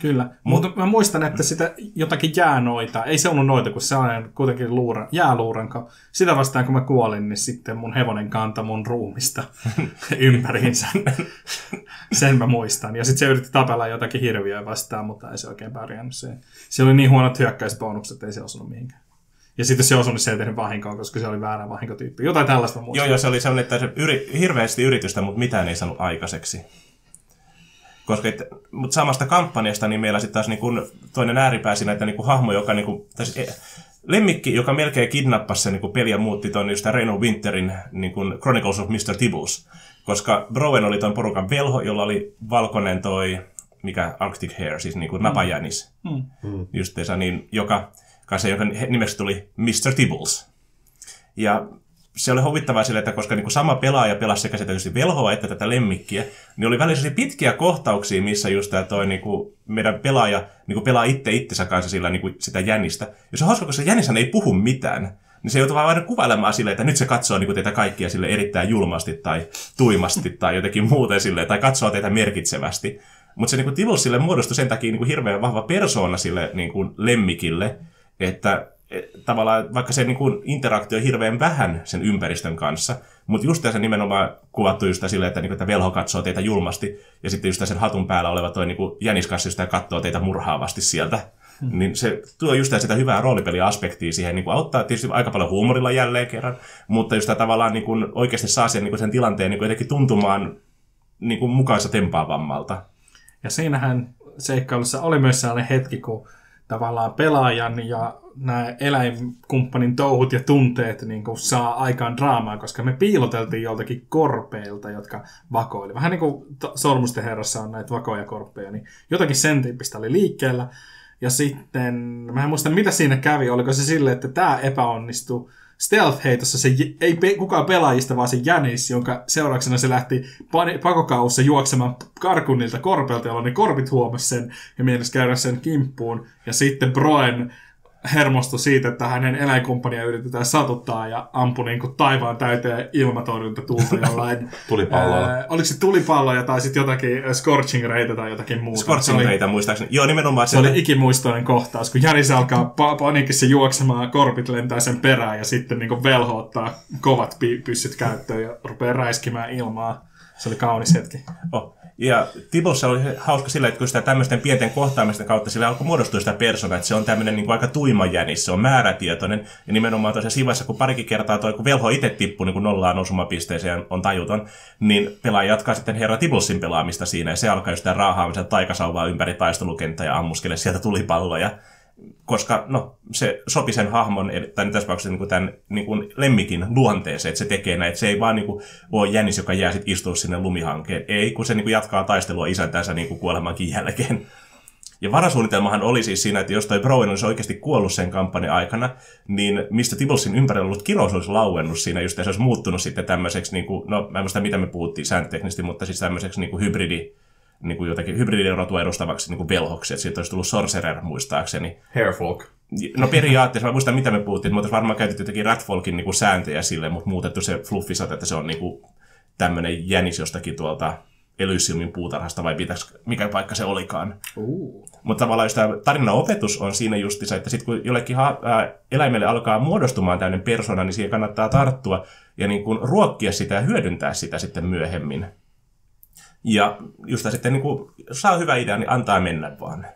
[SPEAKER 3] Kyllä, mutta mä muistan, että sitä jotakin jäänoita, ei se ollut noita, kun se on kuitenkin luura, jääluuranko. Sitä vastaan, kun mä kuolin, niin sitten mun hevonen kanta mun ruumista ympäriinsä. Sen mä muistan. Ja sitten se yritti tapella jotakin hirviöä vastaan, mutta ei se oikein pärjännyt. Se, se oli niin huonot hyökkäysbonukset, että ei se osunut mihinkään. Ja sitten se osui, niin se ei tehnyt vahinkoa, koska se oli väärä vahinkotyyppi. Jotain tällaista muistan.
[SPEAKER 1] Joo, joo, se oli sellainen, että se yri, hirveästi yritystä, mutta mitään ei saanut aikaiseksi. Koska, et, mutta samasta kampanjasta niin meillä sitten taas niin kun toinen ääripää siinä, että niin kun hahmo, joka niin kun, tai siis, e, lemmikki, joka melkein kidnappasi sen niin peli ja muutti tuon just Reno Winterin niin kun Chronicles of Mr. Tibbles. Koska Browen oli tuon porukan velho, jolla oli valkoinen toi, mikä Arctic Hair, siis niin kuin napajänis. Mm. Justeessa, niin, joka, kanssa, joka nimeksi tuli Mr. Tibbles. Ja se oli huvittavaa sille, että koska niin sama pelaaja pelasi sekä sitä velhoa että tätä lemmikkiä, niin oli välillä pitkiä kohtauksia, missä just tämä toi niin kuin meidän pelaaja niin kuin pelaa itse itsensä kanssa sillä niin kuin sitä jänistä. Ja se on hauska, koska se jänishän ei puhu mitään. Niin se joutuu vaan kuvailemaan silleen, että nyt se katsoo niin kuin teitä kaikkia sille erittäin julmasti tai tuimasti tai jotenkin muuten silleen, tai katsoo teitä merkitsevästi. Mutta se niin kuin sille muodostui sen takia niin kuin hirveän vahva persoona sille niin kuin lemmikille, että tavallaan, vaikka se niin kuin interaktio hirveän vähän sen ympäristön kanssa, mutta just se nimenomaan kuvattu just silleen, että, niin kuin, että velho katsoo teitä julmasti, ja sitten just sen hatun päällä oleva toi niin jäniskassi just katsoo teitä murhaavasti sieltä. Hmm. Niin se tuo just sitä hyvää roolipeliaspektia siihen, niin kuin auttaa tietysti aika paljon huumorilla jälleen kerran, mutta just tavallaan niin kuin oikeasti saa sen, niin kuin sen tilanteen niin kuin jotenkin tuntumaan niin kuin mukaansa tempaavammalta.
[SPEAKER 3] Ja siinähän seikkailussa oli myös sellainen hetki, kun tavallaan pelaajan ja nämä eläinkumppanin touhut ja tunteet niin kuin saa aikaan draamaa, koska me piiloteltiin joltakin korpeilta, jotka vakoili. Vähän niin kuin Sormusten herrassa on näitä vakoja korppeja, niin jotakin sen tyyppistä oli liikkeellä. Ja sitten, mä en muista mitä siinä kävi, oliko se sille, että tämä epäonnistui stealth-heitossa se ei pe- kukaan pelaajista, vaan se Jänis, jonka seurauksena se lähti pakokaussa juoksemaan karkunilta korpelta, jolloin ne korpit huomasi sen ja mielessä käydä sen kimppuun. Ja sitten Broen hermostui siitä, että hänen eläinkumppania yritetään satuttaa ja ampui niin kuin taivaan täyteen ilmatorjuntatulta jollain...
[SPEAKER 2] tulipallolla.
[SPEAKER 3] Ää, oliko se tulipalloja tai sitten jotakin scorching reitä tai jotakin muuta.
[SPEAKER 1] Scorching reitä muistaakseni. Joo, nimenomaan.
[SPEAKER 3] Se, se oli ikimuistoinen kohtaus, kun Jänis alkaa pa- paniikissa juoksemaan, korpit lentää sen perään ja sitten niin kuin velho ottaa kovat pyssyt käyttöön ja rupeaa räiskimään ilmaa. Se oli kaunis hetki.
[SPEAKER 1] Oh. Ja Tibossa oli hauska sillä, että kun sitä tämmöisten pienten kohtaamisten kautta sillä alkoi muodostua sitä persoonaa, että se on tämmöinen niin kuin aika tuima jänis, se on määrätietoinen. Ja nimenomaan tosiaan sivassa, kun parikin kertaa toi, kun velho itse tippui niin kuin nollaan osumapisteeseen on tajuton, niin pelaaja jatkaa sitten herra Tibolsin pelaamista siinä, ja se alkaa just raahaamisen taikasauvaa ympäri taistelukenttä ja ammuskele sieltä tulipalloja koska no, se sopi sen hahmon, tai tässä tapauksessa niin tämän niin kuin lemmikin luonteeseen, että se tekee näin, että se ei vaan niin kuin, ole jänis, joka jää sitten istua sinne lumihankeen. Ei, kun se niin kuin, jatkaa taistelua isäntänsä niin kuin kuolemankin jälkeen. Ja varasuunnitelmahan oli siis siinä, että jos toi Browen olisi oikeasti kuollut sen kampanjan aikana, niin mistä Tibblesin ympärillä ollut kirous olisi lauennut siinä, just se olisi muuttunut sitten tämmöiseksi, niin kuin, no mä en muista mitä me puhuttiin sääntöteknisesti, mutta siis tämmöiseksi niin kuin hybridi, niin kuin jotakin hybridirotua edustavaksi niin kuin velhoksi, että siitä olisi tullut sorcerer muistaakseni.
[SPEAKER 2] Hairfolk.
[SPEAKER 1] No periaatteessa, mä muistan mitä me puhuttiin, mutta varmaan käytetty jotenkin Ratfolkin niin kuin sääntöjä sille, mutta muutettu se fluffisat, että se on niin kuin tämmöinen jänis jostakin tuolta Elysiumin puutarhasta vai pitäis, mikä paikka se olikaan. Uh. Mutta tavallaan tämä tarinan opetus on siinä justissa, että sitten kun jollekin ha- ää, eläimelle alkaa muodostumaan tämmöinen persona, niin siihen kannattaa tarttua ja niin kuin ruokkia sitä ja hyödyntää sitä sitten myöhemmin. Ja just sitten niin jos saa hyvä idea, niin antaa mennä vaan.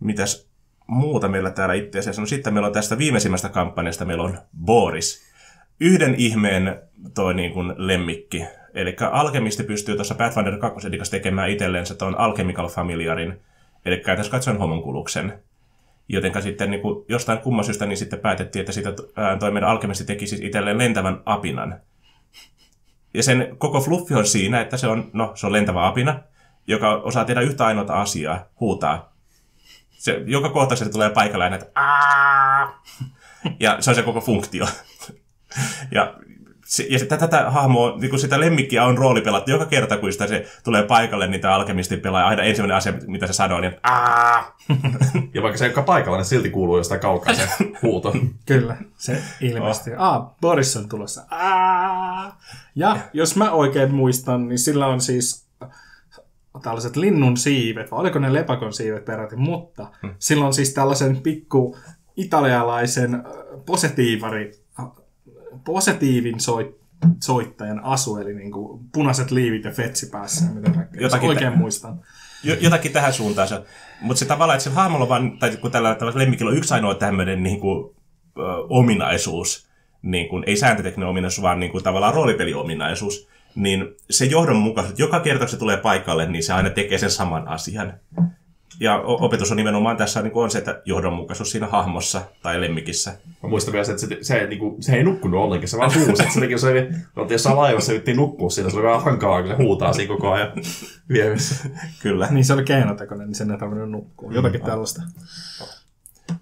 [SPEAKER 1] Mitäs muuta meillä täällä itse asiassa? No sitten meillä on tästä viimeisimmästä kampanjasta, meillä on Boris. Yhden ihmeen toi niin kuin lemmikki. Eli alkemisti pystyy tuossa Pathfinder 2 tekemään itselleensä tuon Alchemical Familiarin, eli tässä katsoen homonkuluksen. Jotenka sitten niin kuin, jostain kumman syystä niin sitten päätettiin, että siitä, ää, toi meidän alkemisti teki siis itselleen lentävän apinan. Ja sen koko fluffi on siinä, että se on, no, se on lentävä apina, joka osaa tehdä yhtä ainoata asiaa, huutaa. Se, joka kohta se tulee paikalle että Aa! Ja se on se koko funktio. Ja se- ja sitä, tätä hahmoa, niin kun sitä lemmikkiä on roolipelattu joka kerta, kun sitä se tulee paikalle, niin tämä alkemistin pelaa aina ensimmäinen asia, mitä se sanoo, niin Aa!
[SPEAKER 2] Ja vaikka se ei olekaan paikalla, niin silti kuuluu jostain kaukaa se huuto.
[SPEAKER 3] Kyllä, se ilmestyy. Ah, Boris on tulossa. Aa! Ja jos mä oikein muistan, niin sillä on siis tällaiset linnun siivet, vai oliko ne lepakon siivet peräti, mutta sillä on siis tällaisen pikku italialaisen äh, positiivari, äh, positiivin soit, soittajan asu, eli niin kuin punaiset liivit ja fetsi päässä, mitä kaikkea, jos
[SPEAKER 1] Jotakin
[SPEAKER 3] oikein
[SPEAKER 1] tä-
[SPEAKER 3] muistan.
[SPEAKER 1] Jo- jotakin tähän suuntaan se. Mutta se tavallaan, että se hahmolla vaan, tai kun tällä, tällä lemmikillä on yksi ainoa tämmöinen niin kuin, ö, ominaisuus, niin kuin, ei sääntötekninen ominaisuus, vaan niin kuin, tavallaan roolipeliominaisuus, niin se johdonmukaisuus, että joka kerta kun se tulee paikalle, niin se aina tekee sen saman asian. Ja opetus on nimenomaan tässä niin kuin on se, että johdonmukaisuus siinä hahmossa tai lemmikissä.
[SPEAKER 2] Mä muistan vielä se, että se, se, niinku, se ei nukkunut ollenkaan, se vaan huusi. Että se teki, se oli, me oltiin jossain laivassa, yritettiin nukkua siinä, se oli vähän hankalaa, kun se huutaa siinä koko ajan vieressä.
[SPEAKER 1] Kyllä.
[SPEAKER 3] Niin se oli keinotekoinen, niin sen ei tarvinnut nukkua. Jotakin tällaista.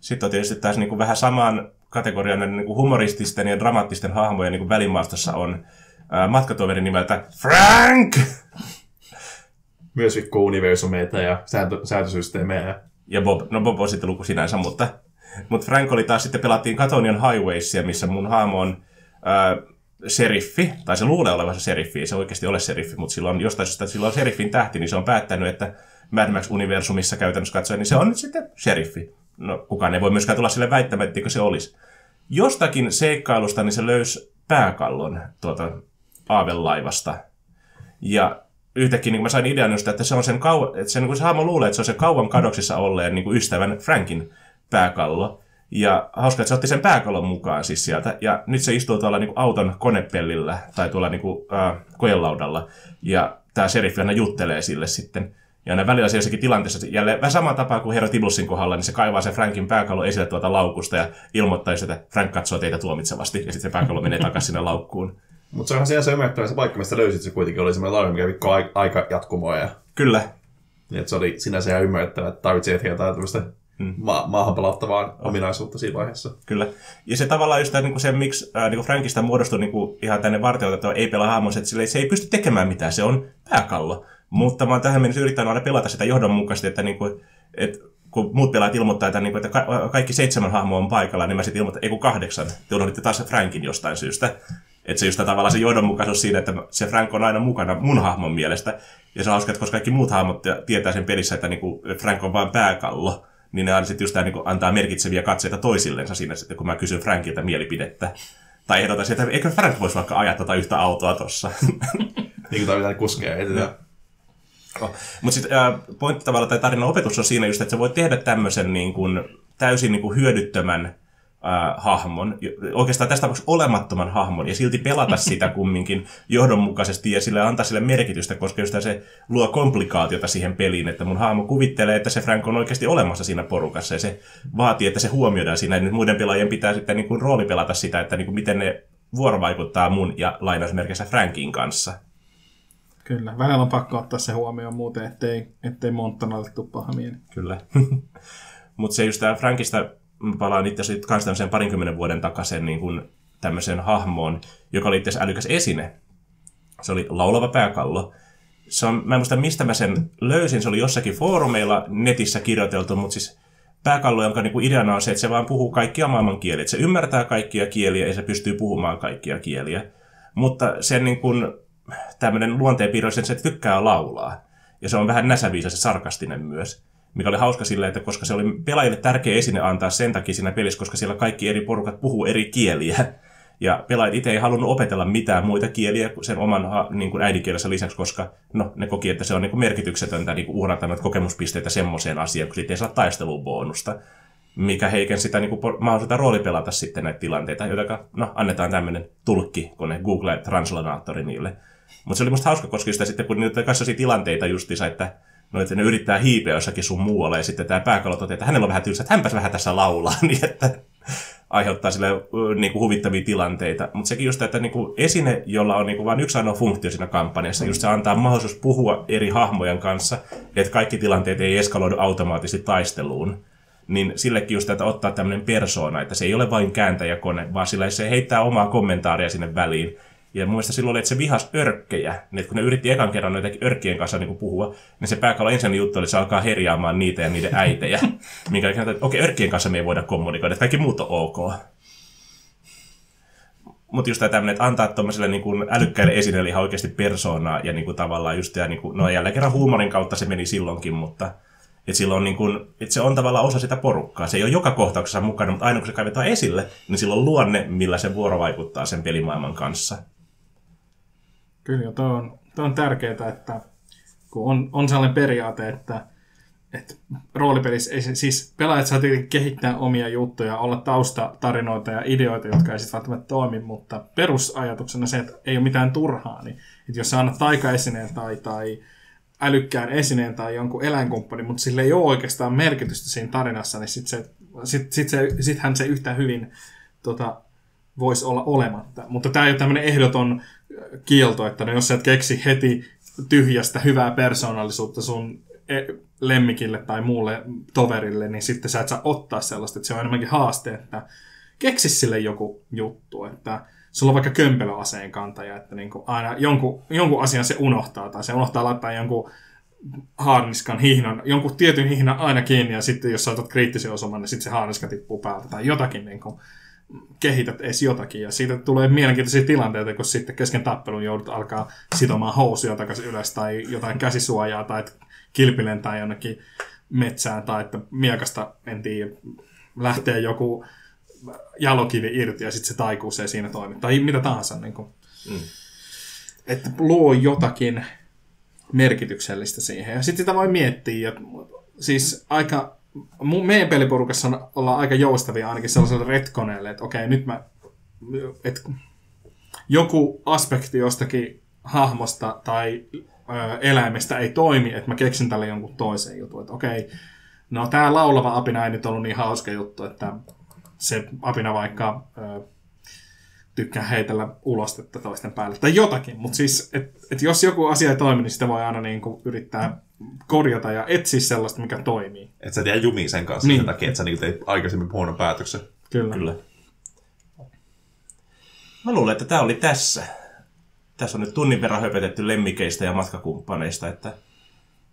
[SPEAKER 1] Sitten on tietysti taas niin kuin vähän samaan kategoriaan näiden niin kuin humorististen ja dramaattisten hahmojen niin kuin välimaastossa on ää, matkatoveri nimeltä Frank!
[SPEAKER 2] Myös universumeita ja sääntö, sääntösysteemejä.
[SPEAKER 1] Ja Bob, no Bob on sitten luku sinänsä, mutta, mutta Frank oli taas sitten pelattiin Katonian Highwaysia, missä mun hahmo on ää, seriffi, tai se luulee olevansa seriffi, ei se oikeasti ole seriffi, mutta sillä on jostain syystä, sillä on seriffin tähti, niin se on päättänyt, että Mad Max-universumissa käytännössä katsoen, niin se on nyt sitten seriffi. No kukaan ei voi myöskään tulla sille väittämään, etteikö se olisi. Jostakin seikkailusta niin se löysi pääkallon tuota aavelaivasta. Ja yhtäkkiä niin mä sain idean just, että se on sen kau- että se, niin kuin se hahmo luulee, että se on sen kauan kadoksissa olleen niin kuin ystävän Frankin pääkallo. Ja hauska, että se otti sen pääkallon mukaan siis sieltä. Ja nyt se istuu tuolla niin auton konepellillä tai tuolla niin kuin, äh, kojelaudalla. Ja tämä seriffi aina juttelee sille sitten. Ja aina välillä se jossakin tilanteessa, jälleen vähän sama tapaa kuin Herra Tiblusin kohdalla, niin se kaivaa sen Frankin pääkallon esille tuolta laukusta ja ilmoittaa, että Frank katsoo teitä tuomitsevasti. Ja sitten se pääkallo menee takaisin sinne laukkuun.
[SPEAKER 2] Mutta se onhan sinänsä ymmärrettävä se paikka, mistä löysit, se kuitenkin oli semmoinen laiva, mikä ai- aika jatkumoa. Ja,
[SPEAKER 1] Kyllä,
[SPEAKER 2] niin, että se oli sinänsä ihan ymmärrettävä, että tarvitsee ehkä jotain tämmöistä
[SPEAKER 1] Mm.
[SPEAKER 2] ma- maahan palauttavaa ominaisuutta siinä vaiheessa.
[SPEAKER 1] Kyllä. Ja se tavallaan just tämä, niin kuin se, miksi ää, niin kuin Frankista muodostui niin kuin ihan tänne vartioitettua ei pelaa hahmossa, että sille, se ei pysty tekemään mitään, se on pääkallo. Mutta mä oon tähän mennessä yrittänyt aina pelata sitä johdonmukaisesti, että, niin kuin, että kun muut pelaajat ilmoittaa, että, niin kuin, että ka- kaikki seitsemän hahmoa on paikalla, niin mä sitten ilmoitan, että ei kun kahdeksan. Te unohditte taas Frankin jostain syystä. Että se just tavallaan se johdonmukaisuus siinä, että se Frank on aina mukana mun hahmon mielestä. Ja se on hauska, että koska kaikki muut hahmot tietää sen pelissä, että niin kuin Frank on vain pääkallo, niin ne aina sitten just tää, niin kuin antaa merkitseviä katseita toisillensa siinä, sitten, kun mä kysyn Frankilta mielipidettä. Tai ehdotan että eikö Frank voisi vaikka ajaa tota yhtä autoa tossa.
[SPEAKER 2] Niin kuin tarvitaan kuskeja eteen.
[SPEAKER 1] Mutta sitten äh, pointti tavallaan tai tarinan opetus on siinä just, että sä voit tehdä tämmöisen niin kuin, täysin niin kuin hyödyttömän äh, hahmon, oikeastaan tästä tapauksessa olemattoman hahmon, ja silti pelata sitä kumminkin johdonmukaisesti ja sille antaa sille merkitystä, koska just se luo komplikaatiota siihen peliin, että mun hahmo kuvittelee, että se Frank on oikeasti olemassa siinä porukassa, ja se vaatii, että se huomioidaan siinä, ja nyt muiden pelaajien pitää sitten niin kuin roolipelata sitä, että niin kuin miten ne vuorovaikuttaa mun ja lainausmerkissä Frankin kanssa.
[SPEAKER 3] Kyllä, välillä on pakko ottaa se huomioon muuten, ettei, ettei Montanalle tule paha mieli.
[SPEAKER 1] Kyllä. Mutta se just tämä Frankista, mä palaan itse asiassa kans tämmöiseen parinkymmenen vuoden takaisin niin kuin tämmöiseen hahmoon, joka oli itse asiassa älykäs esine. Se oli laulava pääkallo. Se on, mä en muista mistä mä sen löysin, se oli jossakin foorumeilla netissä kirjoiteltu, mutta siis pääkallo, jonka niinku ideana on se, että se vaan puhuu kaikkia maailman kieliä. Se ymmärtää kaikkia kieliä ja se pystyy puhumaan kaikkia kieliä. Mutta sen niin kuin, tämmöinen luonteenpiirre on se, että se tykkää laulaa. Ja se on vähän näsäviisas ja sarkastinen myös. Mikä oli hauska sillä, että koska se oli pelaajille tärkeä esine antaa sen takia siinä pelissä, koska siellä kaikki eri porukat puhuu eri kieliä. Ja pelaajat itse ei halunnut opetella mitään muita kieliä sen oman niin kuin äidinkielensä lisäksi, koska no, ne koki, että se on niin kuin merkityksetöntä niin kuin uhrata kokemuspisteitä semmoiseen asiaan, kun sitten ei saa taistelubonusta mikä heikensi sitä niin kuin, mahdollisuutta roolipelata sitten näitä tilanteita, joten no, annetaan tämmöinen tulkki, kone Google Translator niille. Mutta se oli musta hauska, koska sitä sitten, kun niitä kanssa tilanteita justiinsa, että no, että ne yrittää hiipeä jossakin sun muualle, ja sitten tämä pääkallo toteaa, että hänellä on vähän tylsä, että hänpäs vähän tässä laulaa, niin että aiheuttaa sille niin kuin huvittavia tilanteita. Mutta sekin just, että niin kuin esine, jolla on niin kuin vain yksi ainoa funktio siinä kampanjassa, just se antaa mahdollisuus puhua eri hahmojen kanssa, että kaikki tilanteet ei eskaloidu automaattisesti taisteluun. Niin sillekin just, että ottaa tämmöinen persona, että se ei ole vain kääntäjäkone, vaan sillä se heittää omaa kommentaaria sinne väliin. Ja mun mielestä silloin oli, että se vihas örkkejä. Niin kun ne yritti ekan kerran noitakin örkkien kanssa niin puhua, niin se pääkalla ensimmäinen juttu oli, että se alkaa herjaamaan niitä ja niiden äitejä. Minkä että okei, okay, örkkien kanssa me ei voida kommunikoida, että kaikki muut on ok. Mutta just tämä tämmöinen, että antaa tuommoiselle niin kuin älykkäille esineille ihan oikeasti persoonaa ja niin kuin tavallaan just, ja niin kuin, no jälleen kerran huumorin kautta se meni silloinkin, mutta että, silloin niin kuin, että se on tavallaan osa sitä porukkaa. Se ei ole joka kohtauksessa mukana, mutta aina kun se kaivetaan esille, niin silloin luonne, millä se vuoro vaikuttaa sen pelimaailman kanssa.
[SPEAKER 3] Kyllä, tuo on, tuo on tärkeää, että kun on, on sellainen periaate, että, että roolipelissä ei, siis pelaajat saa kehittää omia juttuja, olla taustatarinoita ja ideoita, jotka ei sitten välttämättä toimi, mutta perusajatuksena se, että ei ole mitään turhaa, niin että jos sä annat taikaesineen tai, tai älykkään esineen tai jonkun eläinkumppanin, mutta sillä ei ole oikeastaan merkitystä siinä tarinassa, niin sit se, sit, sit se, sittenhän se yhtä hyvin tota, voisi olla olematta. Mutta tämä ei ole tämmöinen ehdoton kielto, että no jos et keksi heti tyhjästä hyvää persoonallisuutta sun e- lemmikille tai muulle toverille, niin sitten sä et saa ottaa sellaista, että se on enemmänkin haaste, että keksi sille joku juttu, että sulla on vaikka kömpelöaseen kantaja, että niin kuin aina jonkun, jonkun asian se unohtaa, tai se unohtaa laittaa jonkun haarniskan hihnan, jonkun tietyn hihnan aina kiinni, ja sitten jos sä otat kriittisen osuman, niin sitten se haarniska tippuu päältä, tai jotakin niin kuin, kehität edes jotakin, ja siitä tulee mielenkiintoisia tilanteita, kun sitten kesken tappelun joudut alkaa sitomaan housuja takaisin ylös, tai jotain käsisuojaa, tai kilpilentää jonnekin metsään, tai että miekasta, en tiedä, lähtee joku jalokivi irti, ja sitten se taikuu se siinä toimii, tai mitä tahansa. Niin kuin. Mm. Että luo jotakin merkityksellistä siihen, ja sitten sitä voi miettiä, ja siis aika meidän peliporukassa ollaan aika joustavia ainakin sellaiselle retkoneelle, että okei, nyt mä, että joku aspekti jostakin hahmosta tai ö, eläimestä ei toimi, että mä keksin tälle jonkun toisen jutun, että okei, no tää laulava apina ei nyt ollut niin hauska juttu, että se apina vaikka ö, tykkää heitellä ulostetta toisten päälle tai jotakin, mutta siis, että et jos joku asia ei toimi, niin sitä voi aina niin kuin yrittää korjata ja etsiä sellaista, mikä toimii.
[SPEAKER 2] Että sä tiedä jumiin sen kanssa niin. sen takia, että sä niin teit aikaisemmin huonon päätöksen.
[SPEAKER 3] Kyllä. Kyllä.
[SPEAKER 1] Mä luulen, että tämä oli tässä. Tässä on nyt tunnin verran höpötetty lemmikeistä ja matkakumppaneista, että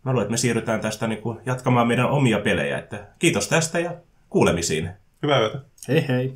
[SPEAKER 1] mä luulen, että me siirrytään tästä niin kuin jatkamaan meidän omia pelejä. Että kiitos tästä ja kuulemisiin.
[SPEAKER 2] Hyvää yötä.
[SPEAKER 3] Hei hei.